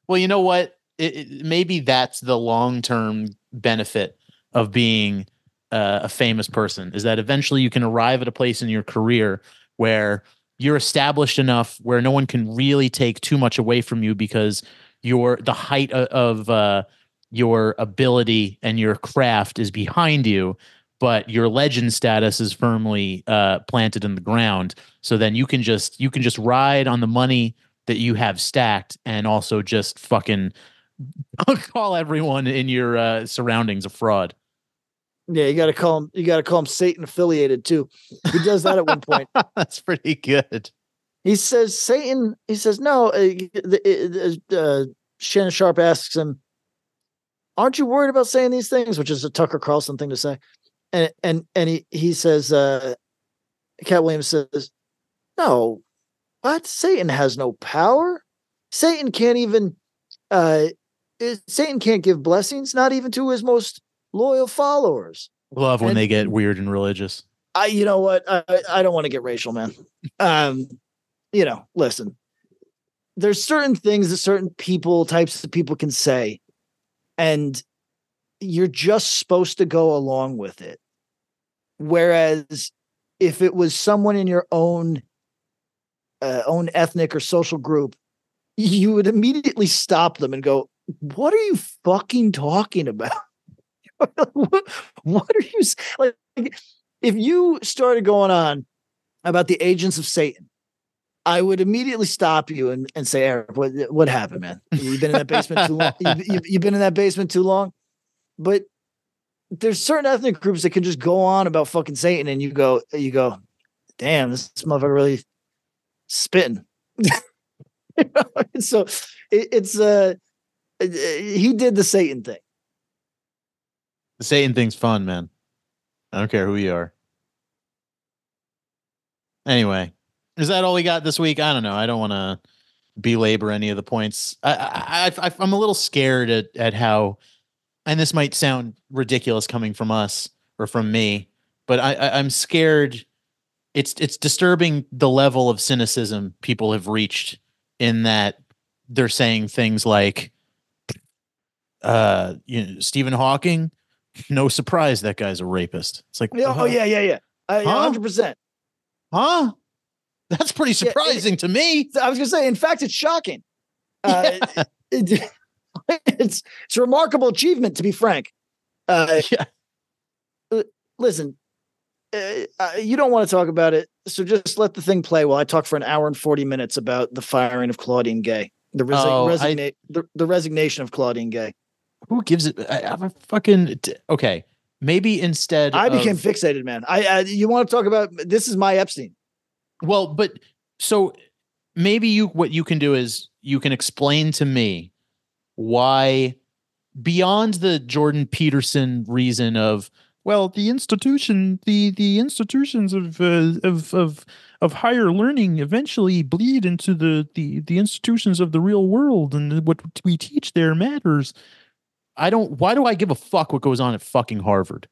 Well, you know what? It, it, maybe that's the long term benefit of being uh, a famous person is that eventually you can arrive at a place in your career where you're established enough where no one can really take too much away from you because you're the height of, of uh, your ability and your craft is behind you but your legend status is firmly uh, planted in the ground. So then you can just you can just ride on the money that you have stacked and also just fucking *laughs* call everyone in your uh, surroundings a fraud yeah you got to call him you got to call him satan affiliated too. He does that at one point. *laughs* That's pretty good. He says satan he says no uh, uh, Shannon Sharpe asks him aren't you worried about saying these things which is a tucker carlson thing to say. And and and he he says uh Katt Williams says no what? Satan has no power? Satan can't even uh Satan can't give blessings not even to his most loyal followers. Love when and, they get weird and religious. I you know what? I I don't want to get racial man. Um you know listen. There's certain things that certain people types of people can say and you're just supposed to go along with it. Whereas if it was someone in your own uh, own ethnic or social group, you would immediately stop them and go, "What are you fucking talking about? *laughs* what, what are you like?" If you started going on about the agents of Satan, I would immediately stop you and, and say, Eric, what what happened, man? *laughs* You've been in that basement too long. You've, you've, you've been in that basement too long. But there's certain ethnic groups that can just go on about fucking Satan, and you go, you go, damn, this motherfucker really spitting. *laughs* so it, it's uh, he did the Satan thing. The Satan thing's fun, man. I don't care who you are. Anyway, is that all we got this week? I don't know. I don't want to belabor any of the points. I, I, I, I'm a little scared at, at how and this might sound ridiculous coming from us or from me, but I, I I'm scared. It's it's disturbing the level of cynicism people have reached in that they're saying things like, uh, you know, Stephen Hawking. *laughs* No surprise that guy's a rapist. It's like, oh, yeah, yeah, yeah, hundred percent. Huh? That's pretty surprising yeah, it, to me. I was gonna say, in fact, it's shocking. *laughs* Uh, yeah. it, *laughs* it's it's a remarkable achievement, to be frank. Uh, yeah. Listen, uh, uh, you don't want to talk about it, so just let the thing play while I talk for an hour and forty minutes about the firing of Claudine Gay, the, resi- oh, resigna- I, the, the resignation of Claudine Gay. Who gives it? I, am a fucking okay. Maybe instead, I became fixated, man. I, I you want to talk about this is my Epstein. Well, but so maybe you what you can do is you can explain to me why beyond the Jordan Peterson reason of well the institution the the institutions of uh, of of of higher learning eventually bleed into the the the institutions of the real world and what we teach there matters i don't why do i give a fuck what goes on at fucking harvard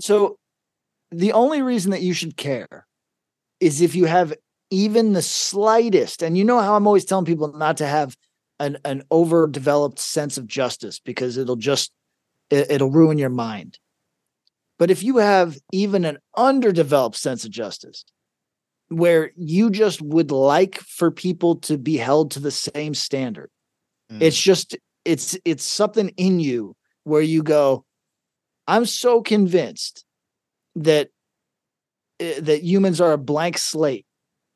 so the only reason that you should care is if you have even the slightest and you know how i'm always telling people not to have an an overdeveloped sense of justice because it'll just it, it'll ruin your mind. But if you have even an underdeveloped sense of justice, where you just would like for people to be held to the same standard, mm. it's just it's it's something in you where you go, I'm so convinced that eh, that humans are a blank slate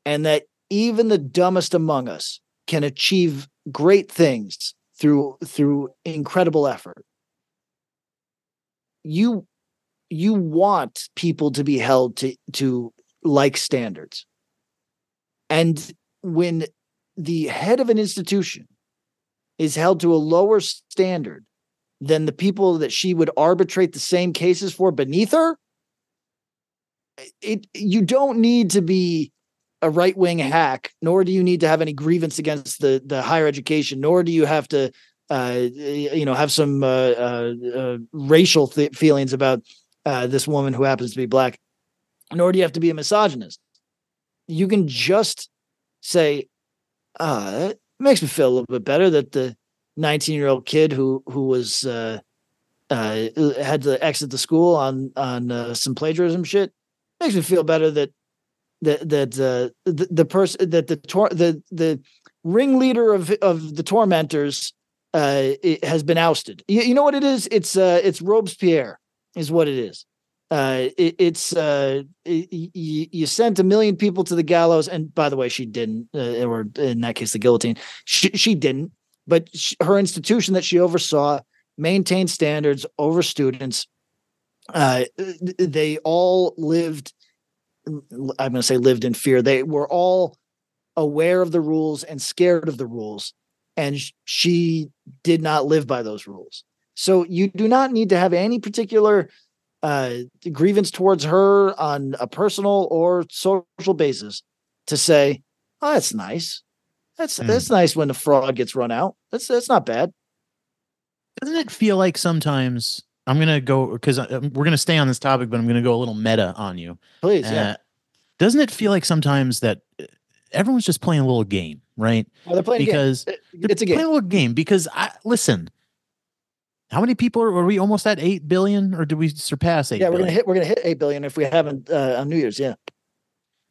and that even the dumbest among us can achieve great things through through incredible effort. You you want people to be held to to like standards. And when the head of an institution is held to a lower standard than the people that she would arbitrate the same cases for beneath her it you don't need to be a right wing hack, nor do you need to have any grievance against the the higher education, nor do you have to uh, you know, have some uh, uh, uh racial th- feelings about uh, this woman who happens to be black, nor do you have to be a misogynist. You can just say, "Ah, it makes me feel a little bit better that the 19 year old kid who who was uh, uh, had to exit the school on on uh, some plagiarism shit makes me feel better that that that uh, the, the person that the tor- the the ringleader of of the tormentors uh, has been ousted. You, you, know what it is? It's uh, it's Robespierre is what it is. Uh, it, it's uh, it, you, you, sent a million people to the gallows, and by the way, she didn't, uh, or in that case, the guillotine. She, she didn't, but she, her institution that she oversaw maintained standards over students. Uh, they all lived. I'm going to say lived in fear. They were all aware of the rules and scared of the rules, and she did not live by those rules. So you do not need to have any particular uh, grievance towards her on a personal or social basis to say, "Oh, that's nice. That's mm. that's nice when the fraud gets run out. That's that's not bad." Doesn't it feel like sometimes I'm gonna go because uh, we're gonna stay on this topic, but I'm gonna go a little meta on you. Please, uh, yeah. Doesn't it feel like sometimes that uh, everyone's just playing a little game, right? Well, they're playing because a it's a game. Playing a little game because I listen how many people are, are, we almost at 8 billion or did we surpass 8 yeah we're gonna hit we're gonna hit 8 billion if we haven't uh, on new year's yeah.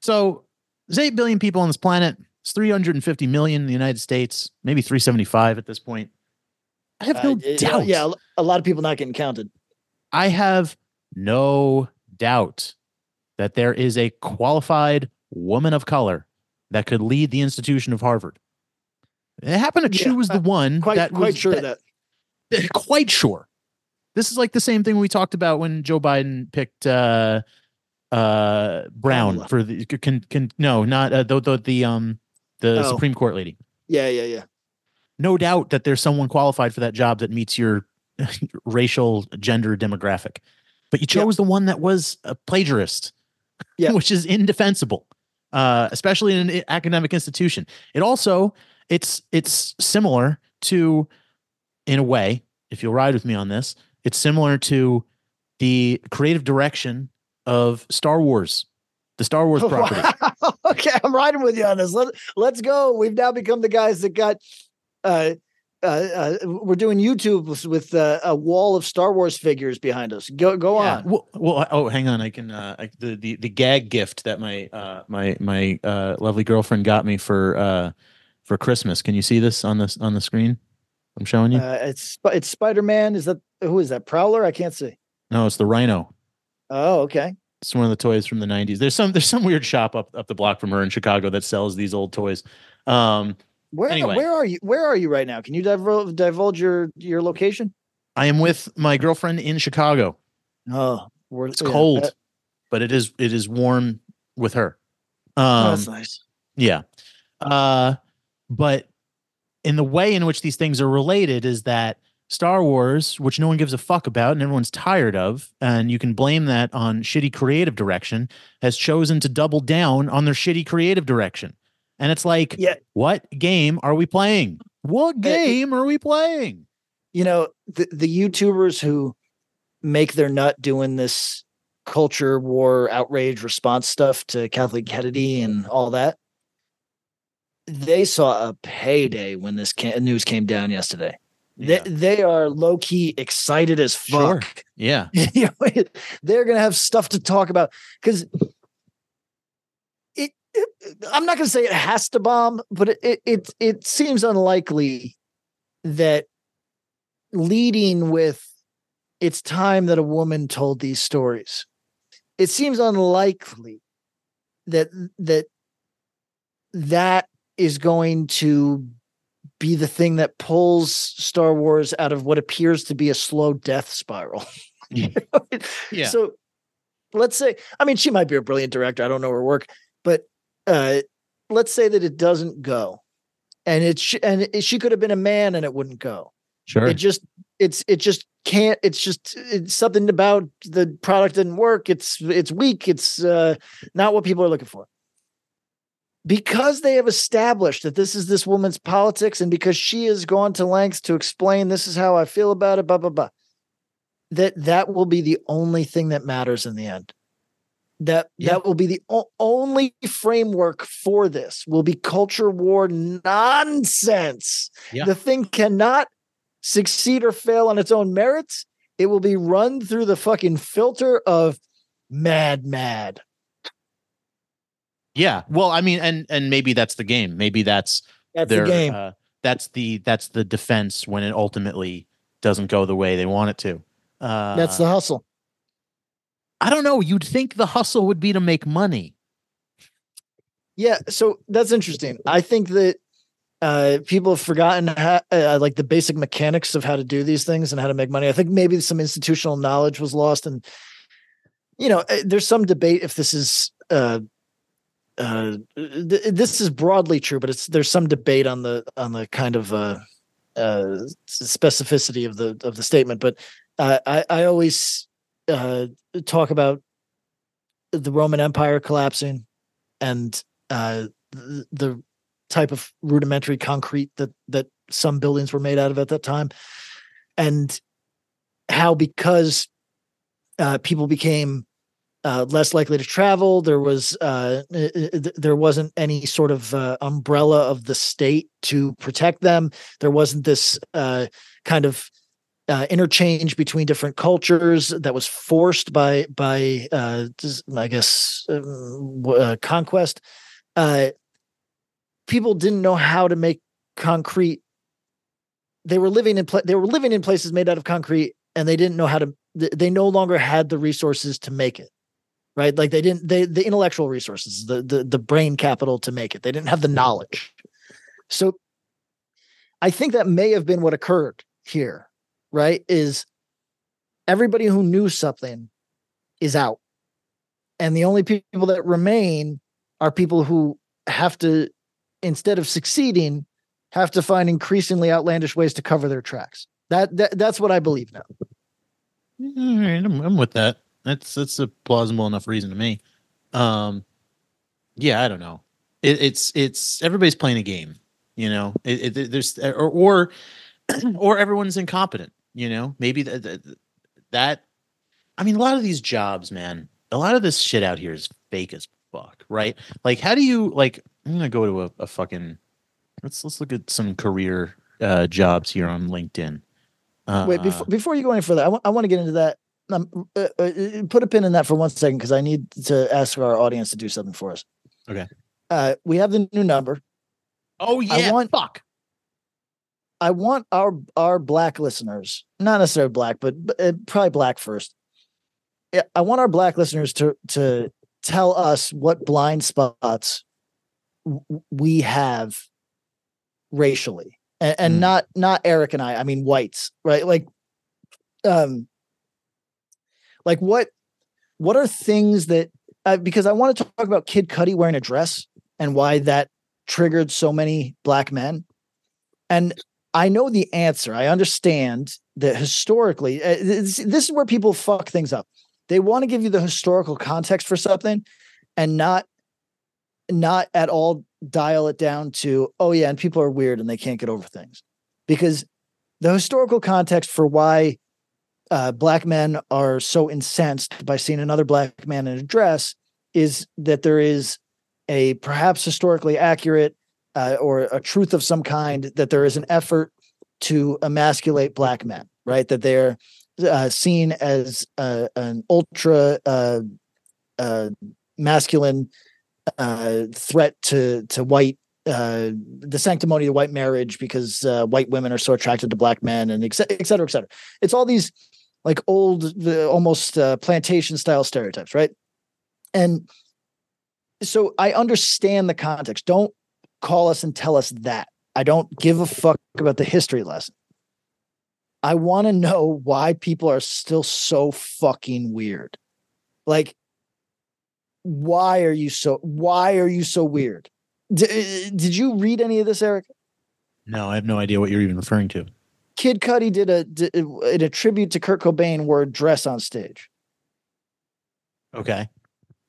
So there's 8 billion people on this planet. It's 350 million in the united states maybe 375 at this point. I have no uh, doubt. yeah a lot of people not getting counted. I have no doubt that there is a qualified woman of color that could lead the institution of harvard. It happened to choose yeah, the one quite, that quite was, sure that, that *laughs* quite sure. This is like the same thing we talked about when Joe Biden picked uh uh Brown for the can can no not uh, the, the the um the oh. Supreme Court lady. Yeah, yeah, yeah. No doubt that there's someone qualified for that job that meets your *laughs* racial gender demographic. But you chose yeah. the one that was a plagiarist. Yeah. *laughs* which is indefensible. Uh especially in an academic institution. It also it's it's similar to in a way, if you'll ride with me on this, it's similar to the creative direction of Star Wars, the Star Wars *laughs* property. *laughs* okay, I'm riding with you on this. Let, let's go. We've now become the guys that got uh, uh, uh, we're doing YouTube with, with uh, a wall of Star Wars figures behind us. Go go yeah. on. Well, well, oh, hang on. I can uh, I, the the the gag gift that my uh my my uh lovely girlfriend got me for uh for Christmas. Can you see this on this on the screen? I'm showing you. Uh, it's it's Spider Man. Is that who is that? Prowler? I can't see. No, it's the Rhino. Oh, okay. It's one of the toys from the '90s. There's some there's some weird shop up up the block from her in Chicago that sells these old toys. Um, where anyway. where are you? Where are you right now? Can you divulge, divulge your your location? I am with my girlfriend in Chicago. Oh, it's yeah, cold, that... but it is it is warm with her. Um, oh, that's nice. Yeah. Uh, but in the way in which these things are related is that Star Wars, which no one gives a fuck about and everyone's tired of, and you can blame that on shitty creative direction, has chosen to double down on their shitty creative direction. And it's like, yeah. what game are we playing? What uh, game are we playing? You know, the, the YouTubers who make their nut doing this culture war outrage response stuff to Kathleen Kennedy and all that they saw a payday when this news came down yesterday. Yeah. They, they are low key excited as fuck. Sure. Yeah. *laughs* They're going to have stuff to talk about because it, it, I'm not going to say it has to bomb, but it, it, it, it seems unlikely that leading with it's time that a woman told these stories. It seems unlikely that that that is going to be the thing that pulls Star Wars out of what appears to be a slow death spiral. *laughs* *laughs* yeah. So let's say, I mean, she might be a brilliant director. I don't know her work, but uh, let's say that it doesn't go, and it sh- and it, she could have been a man and it wouldn't go. Sure. It just it's it just can't. It's just it's something about the product didn't work. It's it's weak. It's uh, not what people are looking for because they have established that this is this woman's politics and because she has gone to lengths to explain this is how I feel about it, blah, blah, blah, that that will be the only thing that matters in the end. That Yeah. that will be the o- only framework for this will be culture war nonsense. Yeah. The thing cannot succeed or fail on its own merits. It will be run through the fucking filter of mad, mad. Yeah. Well, I mean, and and maybe that's the game. Maybe that's That's their the game. Uh, that's the that's the defense when it ultimately doesn't go the way they want it to. Uh, That's the hustle. I don't know. You'd think the hustle would be to make money. Yeah, so that's interesting. I think that uh, people have forgotten how, uh, like the basic mechanics of how to do these things and how to make money. I think maybe some institutional knowledge was lost, and you know, uh, there's some debate if this is uh, uh, th- this is broadly true, but it's there's some debate on the on the kind of uh, uh, specificity of the of the statement. But I I always uh, talk about the Roman Empire collapsing and uh, the, the type of rudimentary concrete that that some buildings were made out of at that time, and how because people became uh, less likely to travel, there was uh, there wasn't any sort of uh, umbrella of the state to protect them. There wasn't this uh, kind of uh, interchange between different cultures that was forced by by uh, I guess um, conquest. People didn't know how to make concrete. They were living in pla- they were living in places made out of concrete, and they didn't know how to. They no longer had the resources to make it. Right, like they didn't. They the intellectual resources, the the the brain capital to make it. They didn't have the knowledge. So, I think that may have been what occurred here right is everybody who knew something is out and the only people that remain are people who have to instead of succeeding have to find increasingly outlandish ways to cover their tracks that, that that's what i believe now All right, I'm, I'm with that. That's that's a plausible enough reason to me. Um, yeah, I don't know. It, it's it's everybody's playing a game, you know. It, it, there's or or *clears throat* or everyone's incompetent, you know. Maybe that, that that. I mean, a lot of these jobs, man. A lot of this shit out here is fake as fuck, right? Like, how do you like? I'm gonna go to a, a fucking. Let's let's look at some career uh, jobs here on LinkedIn. Uh, wait before, before you go any further i want, I want to get into that um, uh, uh, put a pin in that for one second because i need to ask our audience to do something for us Okay. uh, we have the new number oh yeah, I want- fuck. I want our our black listeners, not necessarily black, but, uh, probably black first. Yeah, I want our black listeners to to tell us what blind spots we have racially, and, and Mm. not not Eric and I. I mean whites, right? Like, um, like what what are things that uh, because I want to talk about Kid Cudi wearing a dress and why that triggered so many black men. And I know the answer. I understand that historically, uh, this, this is where people fuck things up. They want to give you the historical context for something, and not not at all dial it down to oh yeah, and people are weird and they can't get over things, because the historical context for why uh, black men are so incensed by seeing another black man in a dress is that there is a perhaps historically accurate uh, or a truth of some kind that there is an effort to emasculate black men, right? That they're uh, seen as uh, an ultra uh, uh, masculine uh, threat to to white the sanctimony of white marriage because white women are so attracted to black men and et cetera, et cetera, et cetera. It's all these like old, the almost uh, plantation style stereotypes, right? And so I understand the context. Don't call us and tell us that. I don't give a fuck about the history lesson. I want to know why people are still so fucking weird. Like, why are you so? Why are you so weird? D- did you read any of this, Eric? No, I have no idea what you're even referring to. Kid Cudi did a did, in a tribute to Kurt Cobain wore a dress on stage. Okay.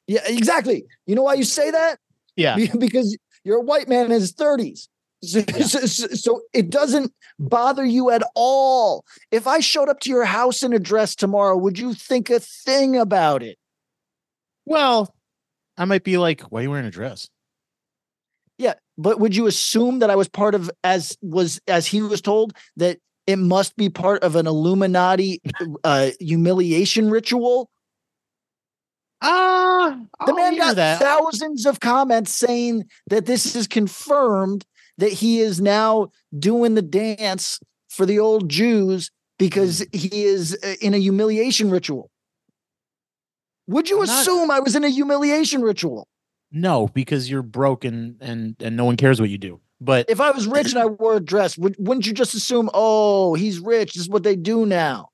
Yeah, exactly. You know why you say that? Yeah. Because You're a white man in his 30s. So, so, so, it doesn't bother you at all. If I showed up to your house in a dress tomorrow, would you think a thing about it? Well, I might be like, why are you wearing a dress? Yeah, but would you assume that I was part of as was as he was told that it must be part of an Illuminati uh, humiliation ritual? Ah, uh, the man got that. thousands of comments saying that this is confirmed that he is now doing the dance for the old Jews because hmm. he is uh, in a humiliation ritual. Would you I'm assume not, I was in a humiliation ritual? No, because you're broken and and and no one cares what you do. But if I was rich and I wore a dress, would, wouldn't you just assume, oh, he's rich? This is what they do now?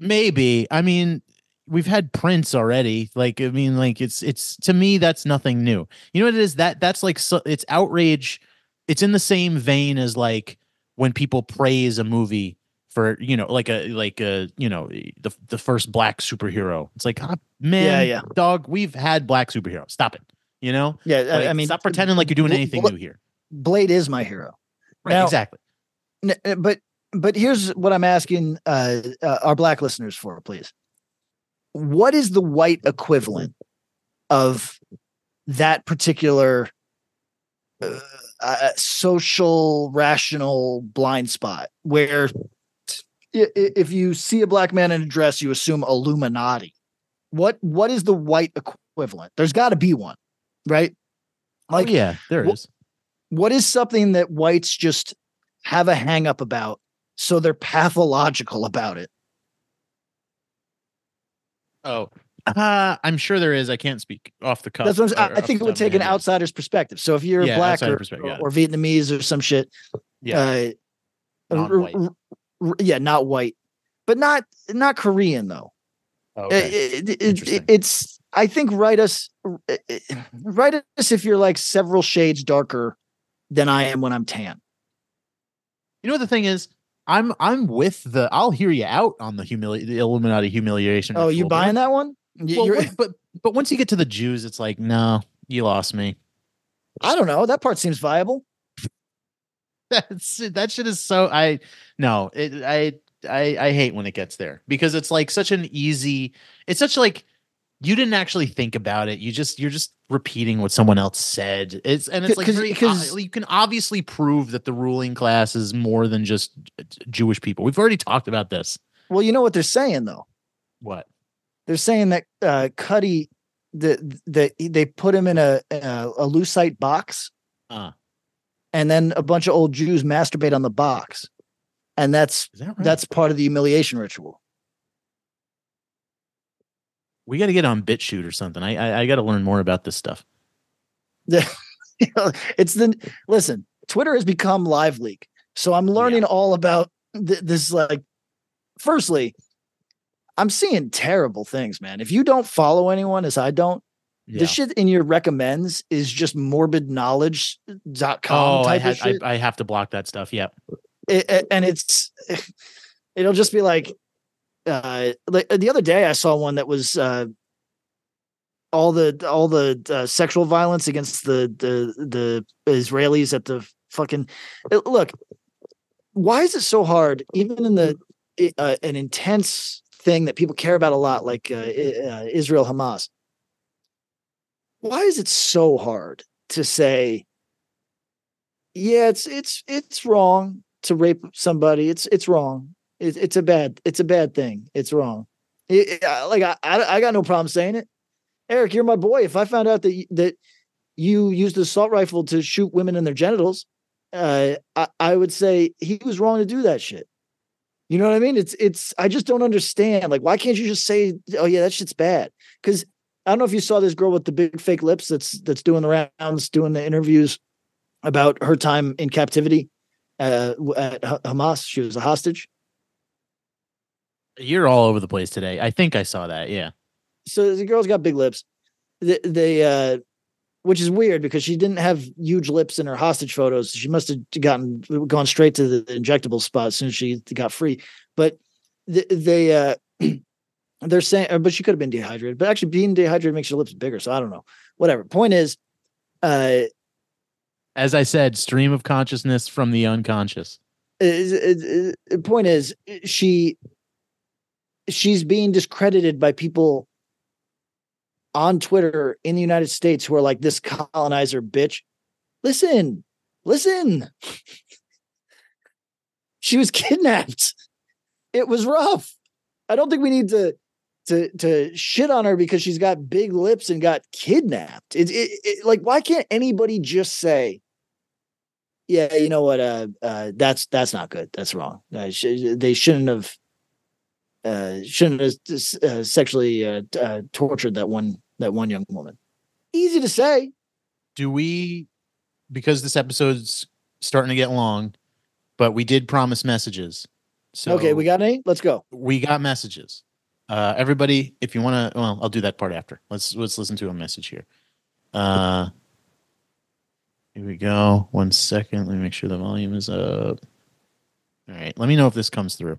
Maybe. I mean, we've had Prince already. Like, I mean, like it's it's to me that's nothing new. You know what it is? That that's like so, it's outrage it's in the same vein as like when people praise a movie for you know like a like a you know the the first black superhero it's like oh, man yeah, yeah. dog we've had black superheroes stop it you know yeah like, i mean stop pretending like you're doing anything new here blade is my hero. Right now, exactly. uh, but but here's what i'm asking uh, uh, our black listeners for please. What is the white equivalent of that particular uh, uh, social rational blind spot where if you see a black man in a dress you assume illuminati. What what is the white equivalent? There's got to be one right? Oh, like oh, yeah there is. What is something that whites just have a hang up about so they're pathological about it oh uh, I'm sure there is. I can't speak off the cuff. That's what I'm, I think it would take an outsider's perspective. So if you're yeah, black or, or, or, Vietnamese or some shit, yeah, uh, r- r- yeah, not white, but not not Korean though. Oh, okay. It, it, it, it's I think write us write us if you're like several shades darker than I am when I'm tan. You know what the thing is? I'm I'm with the I'll hear you out on the humili- the Illuminati humiliation. Oh, you buying that one? Well, but but once you get to the Jews, it's like, no, you lost me. I don't know. That part seems viable. *laughs* That's that shit is so I no, it I I I hate when it gets there because it's like such an easy it's such like you didn't actually think about it. You just you're just repeating what someone else said. It's and it's like because you can obviously prove that the ruling class is more than just Jewish people. We've already talked about this. Well, you know what they're saying though. What? they're saying that uh, Cudi that that they put him in a a, a lucite box, uh. and then a bunch of old Jews masturbate on the box, and that's that right? that's part of the humiliation ritual. We got to get on BitChute or something. I I, I got to learn more about this stuff. *laughs* Yeah, it's the listen. Twitter has become live leak, so I'm learning yeah. all about th- this. Like, firstly, I'm seeing terrible things, man. If you don't follow anyone as I don't, yeah. the shit in your recommends is just morbidknowledge.com oh, type I, of shit. I, I, have to block that stuff. Yep. It, it, and it's *sighs* it'll just be like uh like the other day I saw one that was uh all the all the uh, sexual violence against the the the Israelis at the fucking look why is it so hard even in the uh, an intense thing that people care about a lot, like uh, uh, Israel Hamas. Why is it so hard to say, yeah, it's it's it's wrong to rape somebody. It's it's wrong. It, it's a bad it's a bad thing. It's wrong. It, it, like I, I got no problem saying it. Eric, you're my boy. If I found out that that you used the assault rifle to shoot women in their genitals, uh, I, I would say he was wrong to do that shit. You know what I mean? It's it's I just don't understand. Like, why can't you just say, "Oh yeah, that shit's bad"? Because I don't know if you saw this girl with the big fake lips that's that's doing the rounds, doing the interviews about her time in captivity uh, at Hamas. She was a hostage. You're all over the place today. I think I saw that. Yeah. So the girl's got big lips. They, they uh, which is weird because she didn't have huge lips in her hostage photos. She must have gotten gone straight to the injectable spot as soon as she got free. But they, they uh, *clears throat* they're saying, uh, but she could have been dehydrated. But actually, being dehydrated makes your lips bigger. So I don't know. Whatever. Point is, uh, As I said, stream of consciousness from the unconscious. Is, is, The point is, she she's being discredited by people on Twitter in the United States who are like this colonizer bitch. Listen, listen. *laughs* she was kidnapped. It was rough. I don't think we need to to to shit on her because she's got big lips and got kidnapped. It, it, it like why can't anybody just say, yeah, you know what? Uh, uh, that's that's not good. That's wrong. Uh, sh- they shouldn't have uh, shouldn't have uh, sexually uh, uh, tortured that one that one young woman. Easy to say. Do we? Because this episode's starting to get long, but we did promise messages. So okay, we got any? Let's go. We got messages. Uh, everybody, if you want to, well, I'll do that part after. Let's let's listen to a message here. Uh, here we go. One second. Let me make sure the volume is up. All right. Let me know if this comes through.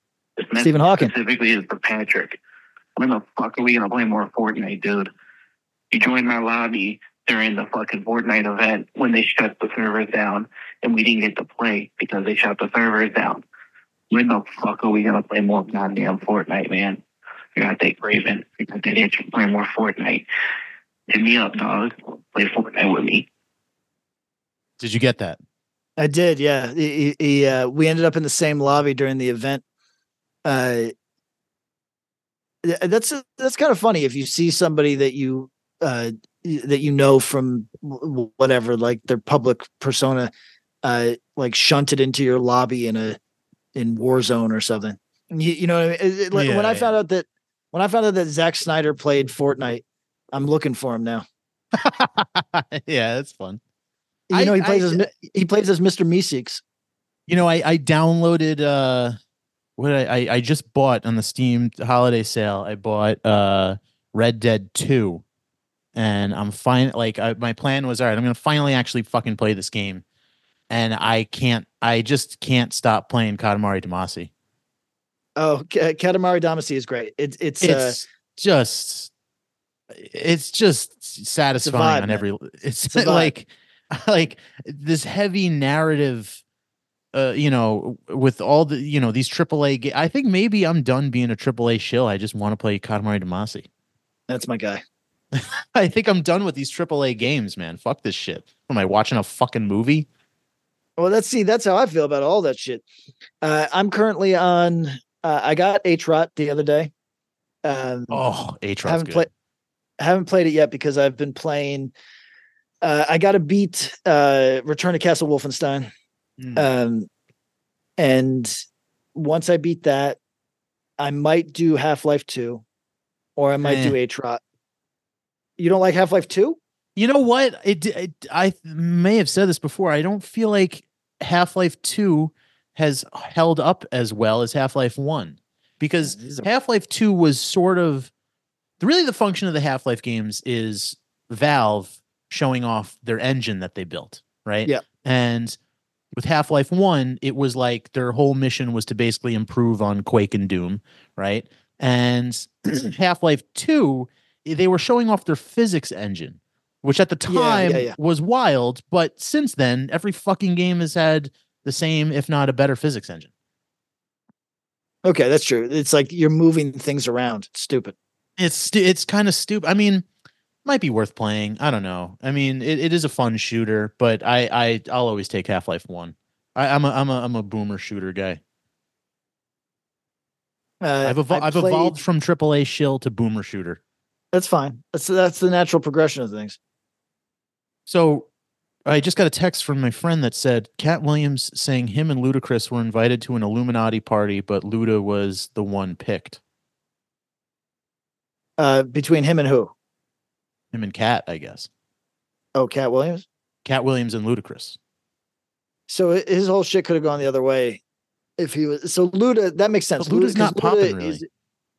This message Stephen Hawking. specifically is for Patrick. When the fuck are we gonna play more Fortnite, dude? You joined my lobby during the fucking Fortnite event when they shut the servers down, and we didn't get to play because they shut the servers down. When the fuck are we gonna play more goddamn Fortnite, man? You gotta take Raven. You gotta take itch play more Fortnite. Hit me up, dog. Play Fortnite with me. Did you get that? I did, yeah. He, he, uh, we ended up in the same lobby during the event. Uh, that's that's kind of funny if you see somebody that you uh, that you know from whatever, like their public persona, uh, like shunted into your lobby in a in Warzone or something. You, you know, what I mean? It- it- like when I yeah. found out that when I found out that Zack Snyder played Fortnite, I'm looking for him now. *laughs* yeah, that's fun. You know, he plays I- as he plays as Mr. Meeseeks. You know, I I downloaded uh what I, I I just bought on the Steam holiday sale. I bought uh Red Dead 2. And I'm fine like I, my plan was all right, I'm going to finally actually fucking play this game. And I can't I just can't stop playing Katamari Damacy. Oh, K- Katamari Damacy is great. It, it's uh, It's just it's just satisfying vibe, on every *laughs* it's, It's like like this heavy narrative uh you know with all the you know these AAA ga- I think maybe I'm done being a AAA shill I just want to play Katamari Damacy that's my guy. *laughs* I think I'm done with these AAA games man fuck this shit am I watching a fucking movie Well, let's see. That's how I feel about all that shit. Uh, I'm currently on. Uh, I got HROT the other day. Um, oh Aaron's haven't played. Haven't played it yet because I've been playing. Uh, I got to beat uh, Return to Castle Wolfenstein, Mm. um, and once I beat that, I might do Half Life Two, or I might Eh. do HROT. You don't like Half Life Two? You know what? It, it I may have said this before. I don't feel like Half Life Two has held up as well as Half Life One because these Half Life Two was sort of really the function of the Half Life games is Valve showing off their engine that they built, right? Yeah. And with Half Life One, it was like their whole mission was to basically improve on Quake and Doom, right? And *clears throat* Half Life Two, they were showing off their physics engine, which at the time yeah, yeah. was wild. But since then, every fucking game has had the same, if not a better, physics engine. Okay, that's true. It's like you're moving things around. It's stupid. It's it's kind of stupid. I mean, might be worth playing. I don't know. I mean, it, it is a fun shooter, but I I I'll always take Half Life One. I, I'm a I'm a I'm a boomer shooter guy. Uh, I've I I've played- evolved from AAA shill to boomer shooter. That's fine. That's that's the natural progression of things. So I just got a text from my friend that said Katt Williams saying him and Ludacris were invited to an Illuminati party, but Luda was the one picked. Uh, between him and who? Him and Katt, I guess. Oh, Katt Williams. Katt Williams and Ludacris. So his whole shit could have gone the other way if he was. So Luda, that makes sense. But Luda's 'cause not popping, Luda really. Is,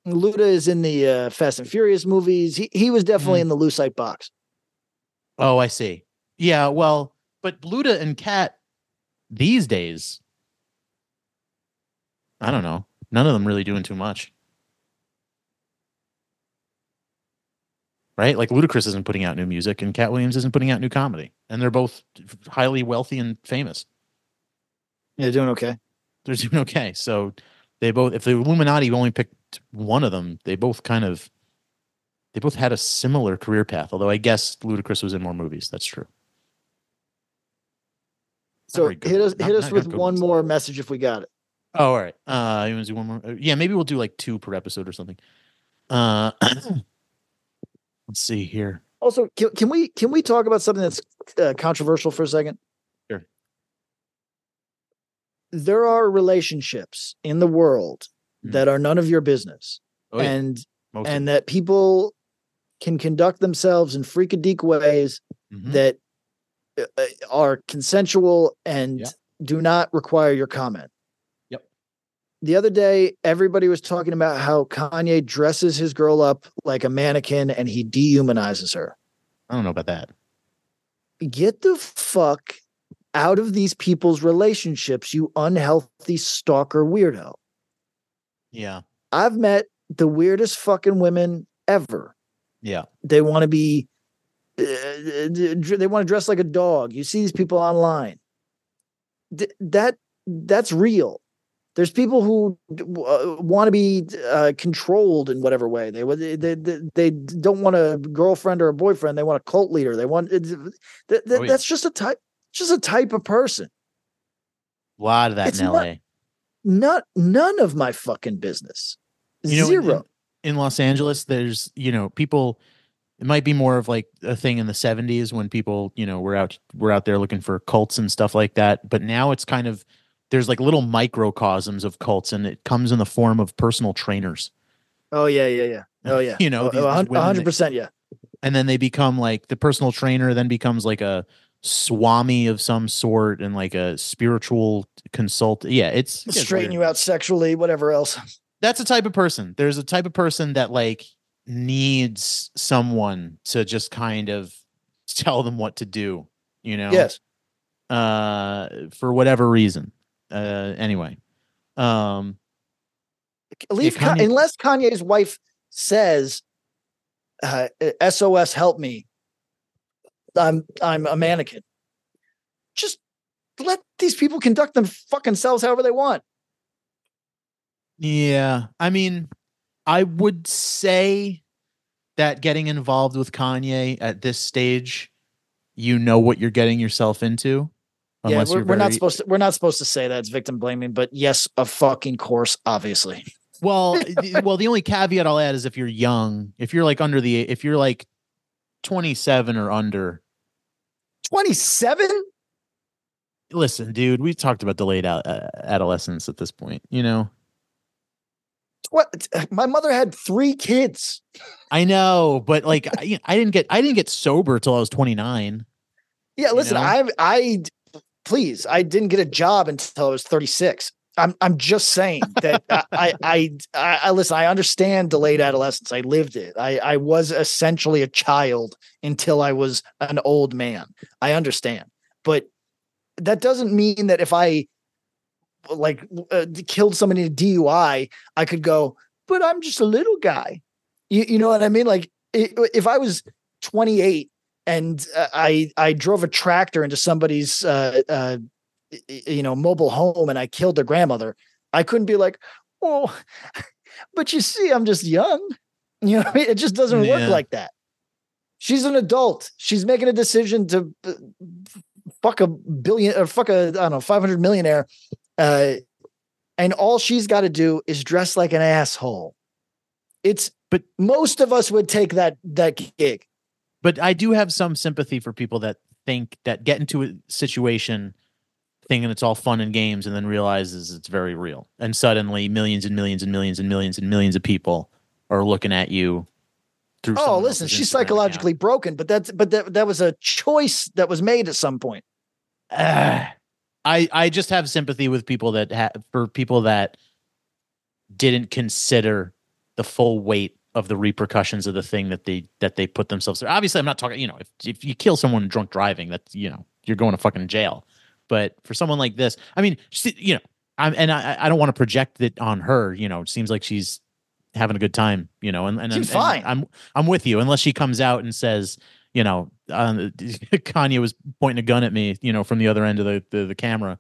Luda is in the uh, Fast and Furious movies. He he was definitely Mm. in the Lucite box. Oh, I see. Yeah, well, but Luda and Katt these days, I don't know. None of them really doing too much. Right? Like Ludacris isn't putting out new music and Katt Williams isn't putting out new comedy. And they're both highly wealthy and famous. Yeah, doing okay. They're doing okay. So they both if the Illuminati only picked one of them, they both kind of they both had a similar career path, although I guess Ludacris was in more movies. That's true. So hit us Not- hit us with one ones. more message if we got it. Oh, all right. Uh, you want to do one more? Uh, Yeah, maybe we'll do like two per episode or something. Uh, *clears throat* let's see here. Also, can, can we can we talk about something that's uh, controversial for a second? Sure. There are relationships in the world Mhm. that are none of your business, Oh, yeah, and most of and that people can conduct themselves in freakadeek ways. Mhm. that uh, uh, are consensual and Yeah. do not require your comment. The other day, everybody was talking about how Kanye dresses his girl up like a mannequin and he dehumanizes her. I don't know about that. Get the fuck out of these people's relationships, you unhealthy stalker weirdo. Yeah, I've met the weirdest fucking women ever. yeah, they want to be uh, they want to dress like a dog you see these people online Th- that that's real there's people who uh, want to be uh, controlled in whatever way they they, they, they, don't want a girlfriend or a boyfriend they want a cult leader they want it's- that, Oh, yeah. that's just a type just a type of person a lot of that It's in not- L.A. not none of my fucking business You know, in- zero in Los Angeles, there's you know people. It might be more of like a thing in the '70s when people you know were out were out there looking for cults and stuff like that. But now it's kind of there's like little microcosms of cults, and it comes in the form of personal trainers. oh yeah yeah yeah. Oh yeah. *laughs* You know, these- these a hun- a women hundred percent yeah. And then they become like the personal trainer then becomes like a swami of some sort and like a spiritual consult yeah it's it straighten you out sexually whatever else. That's a type of person. There's a type of person that like needs someone to just kind of *laughs* tell them what to do you know? Yes. Uh for whatever reason uh anyway um leave Kanye- Ka- unless Kanye's wife says, uh, "SOS, help me! I'm I'm a mannequin." Just let these people conduct them fucking selves however they want. Yeah, I mean, I would say that getting involved with Kanye at this stage, you know what you're getting yourself into. Yeah, we're, you're we're not supposed to. We're not supposed to say that it's victim blaming, but yes, a fucking course, obviously. Well, *laughs* well, the only caveat I'll add is if you're young, if you're like under the, if you're like 27 or under. Twenty seven. Listen, dude, we talked about delayed ad- uh, adolescence at this point. You know, What? My mother had three kids. I know, but like, I, I didn't get, I didn't get sober till I was 29. Yeah, You listen, know? I I please, I didn't get a job until I was 36. I'm I'm just saying that *laughs* I, I, I I listen, I understand delayed adolescence. I lived it. I I was essentially a child until I was an old man. I understand. But that doesn't mean that if I like uh, killed somebody in a DUI, I could go, but I'm just a little guy. You, you know what I mean? Like if I was 28 and uh, I I drove a tractor into somebody's uh, uh, you know mobile home and I killed their grandmother, I couldn't be like, oh, *laughs* but you see, I'm just young. *laughs* You know, I mean? it just doesn't Yeah. work like that. She's an adult. She's making a decision to uh, fuck a billion or fuck a I don't know 500 millionaire, uh, and all she's got to do is dress like an asshole. It's But- most of us would take that that gig. But I do have some sympathy for people that think that get into a situation thinking it's all fun and games and then realizes it's very real. And suddenly millions and millions and millions and millions and millions of people are looking at you through Oh, listen, she's Instagram account. psychologically broken, but that's but that that was a choice that was made at some point. Ah. *sighs* I I just have sympathy with people that ha- for people that didn't consider the full weight of the repercussions of the thing that they that they put themselves through. Obviously, I'm not talking. You know, if if you kill someone drunk driving, that's you know you're going to fucking jail. But for someone like this, I mean, she, you know, I'm and I I don't want to project it on her. You know, it seems like she's having a good time. You know, and and, Seems and fine. I'm I'm with you unless she comes out and says. You know, um, *laughs* Kanye was pointing a gun at me. You know, from the other end of the the, the camera.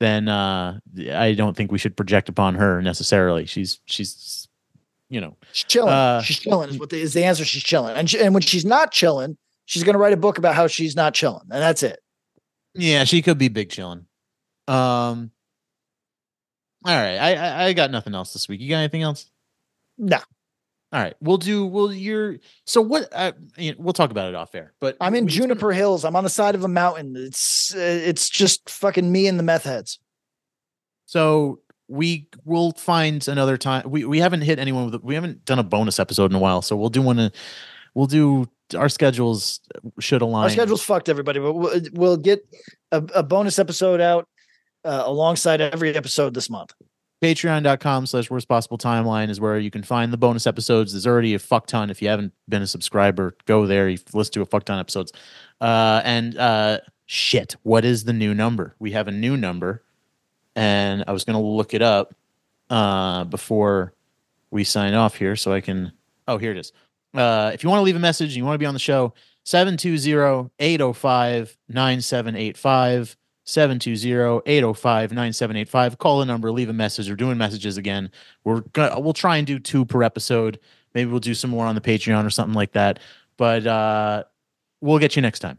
Then uh, I don't think we should project upon her necessarily. She's she's, you know, She's chilling. Uh, she's chilling is what the, is the answer. She's chilling, and she, and when she's not chilling, she's going to write a book about how she's not chilling, and that's it. Yeah, she could be big chilling. Um. All right, I, I I got nothing else this week. You got anything else? No, All right, we'll do. We'll you're so what? Uh, we'll talk about it off air. But I'm in we- Juniper Hills. I'm on the side of a mountain. It's uh, it's just fucking me and the meth heads. So we will find another time. We we haven't hit anyone with. We haven't done a bonus episode in a while, so we'll do one. We'll do our schedules should align. Our schedule's fucked, everybody, but we'll, we'll get a, a bonus episode out uh, alongside every episode this month. patreon.com slash worst possible timeline is where you can find the bonus episodes there's already a fuck ton if you haven't been a subscriber go there you've listened to a fuck ton of episodes uh and uh shit what is the new number we have a new number and i was gonna look it up uh before we sign off here so i can oh here it is. Uh if you want to leave a message and you want to be on the show 720-805-9785 720-805-9785 call the number leave a message. We're doing messages again. We're gonna we'll try and do two per episode. Maybe we'll do some more on the patreon or something like that. But uh we'll get you next time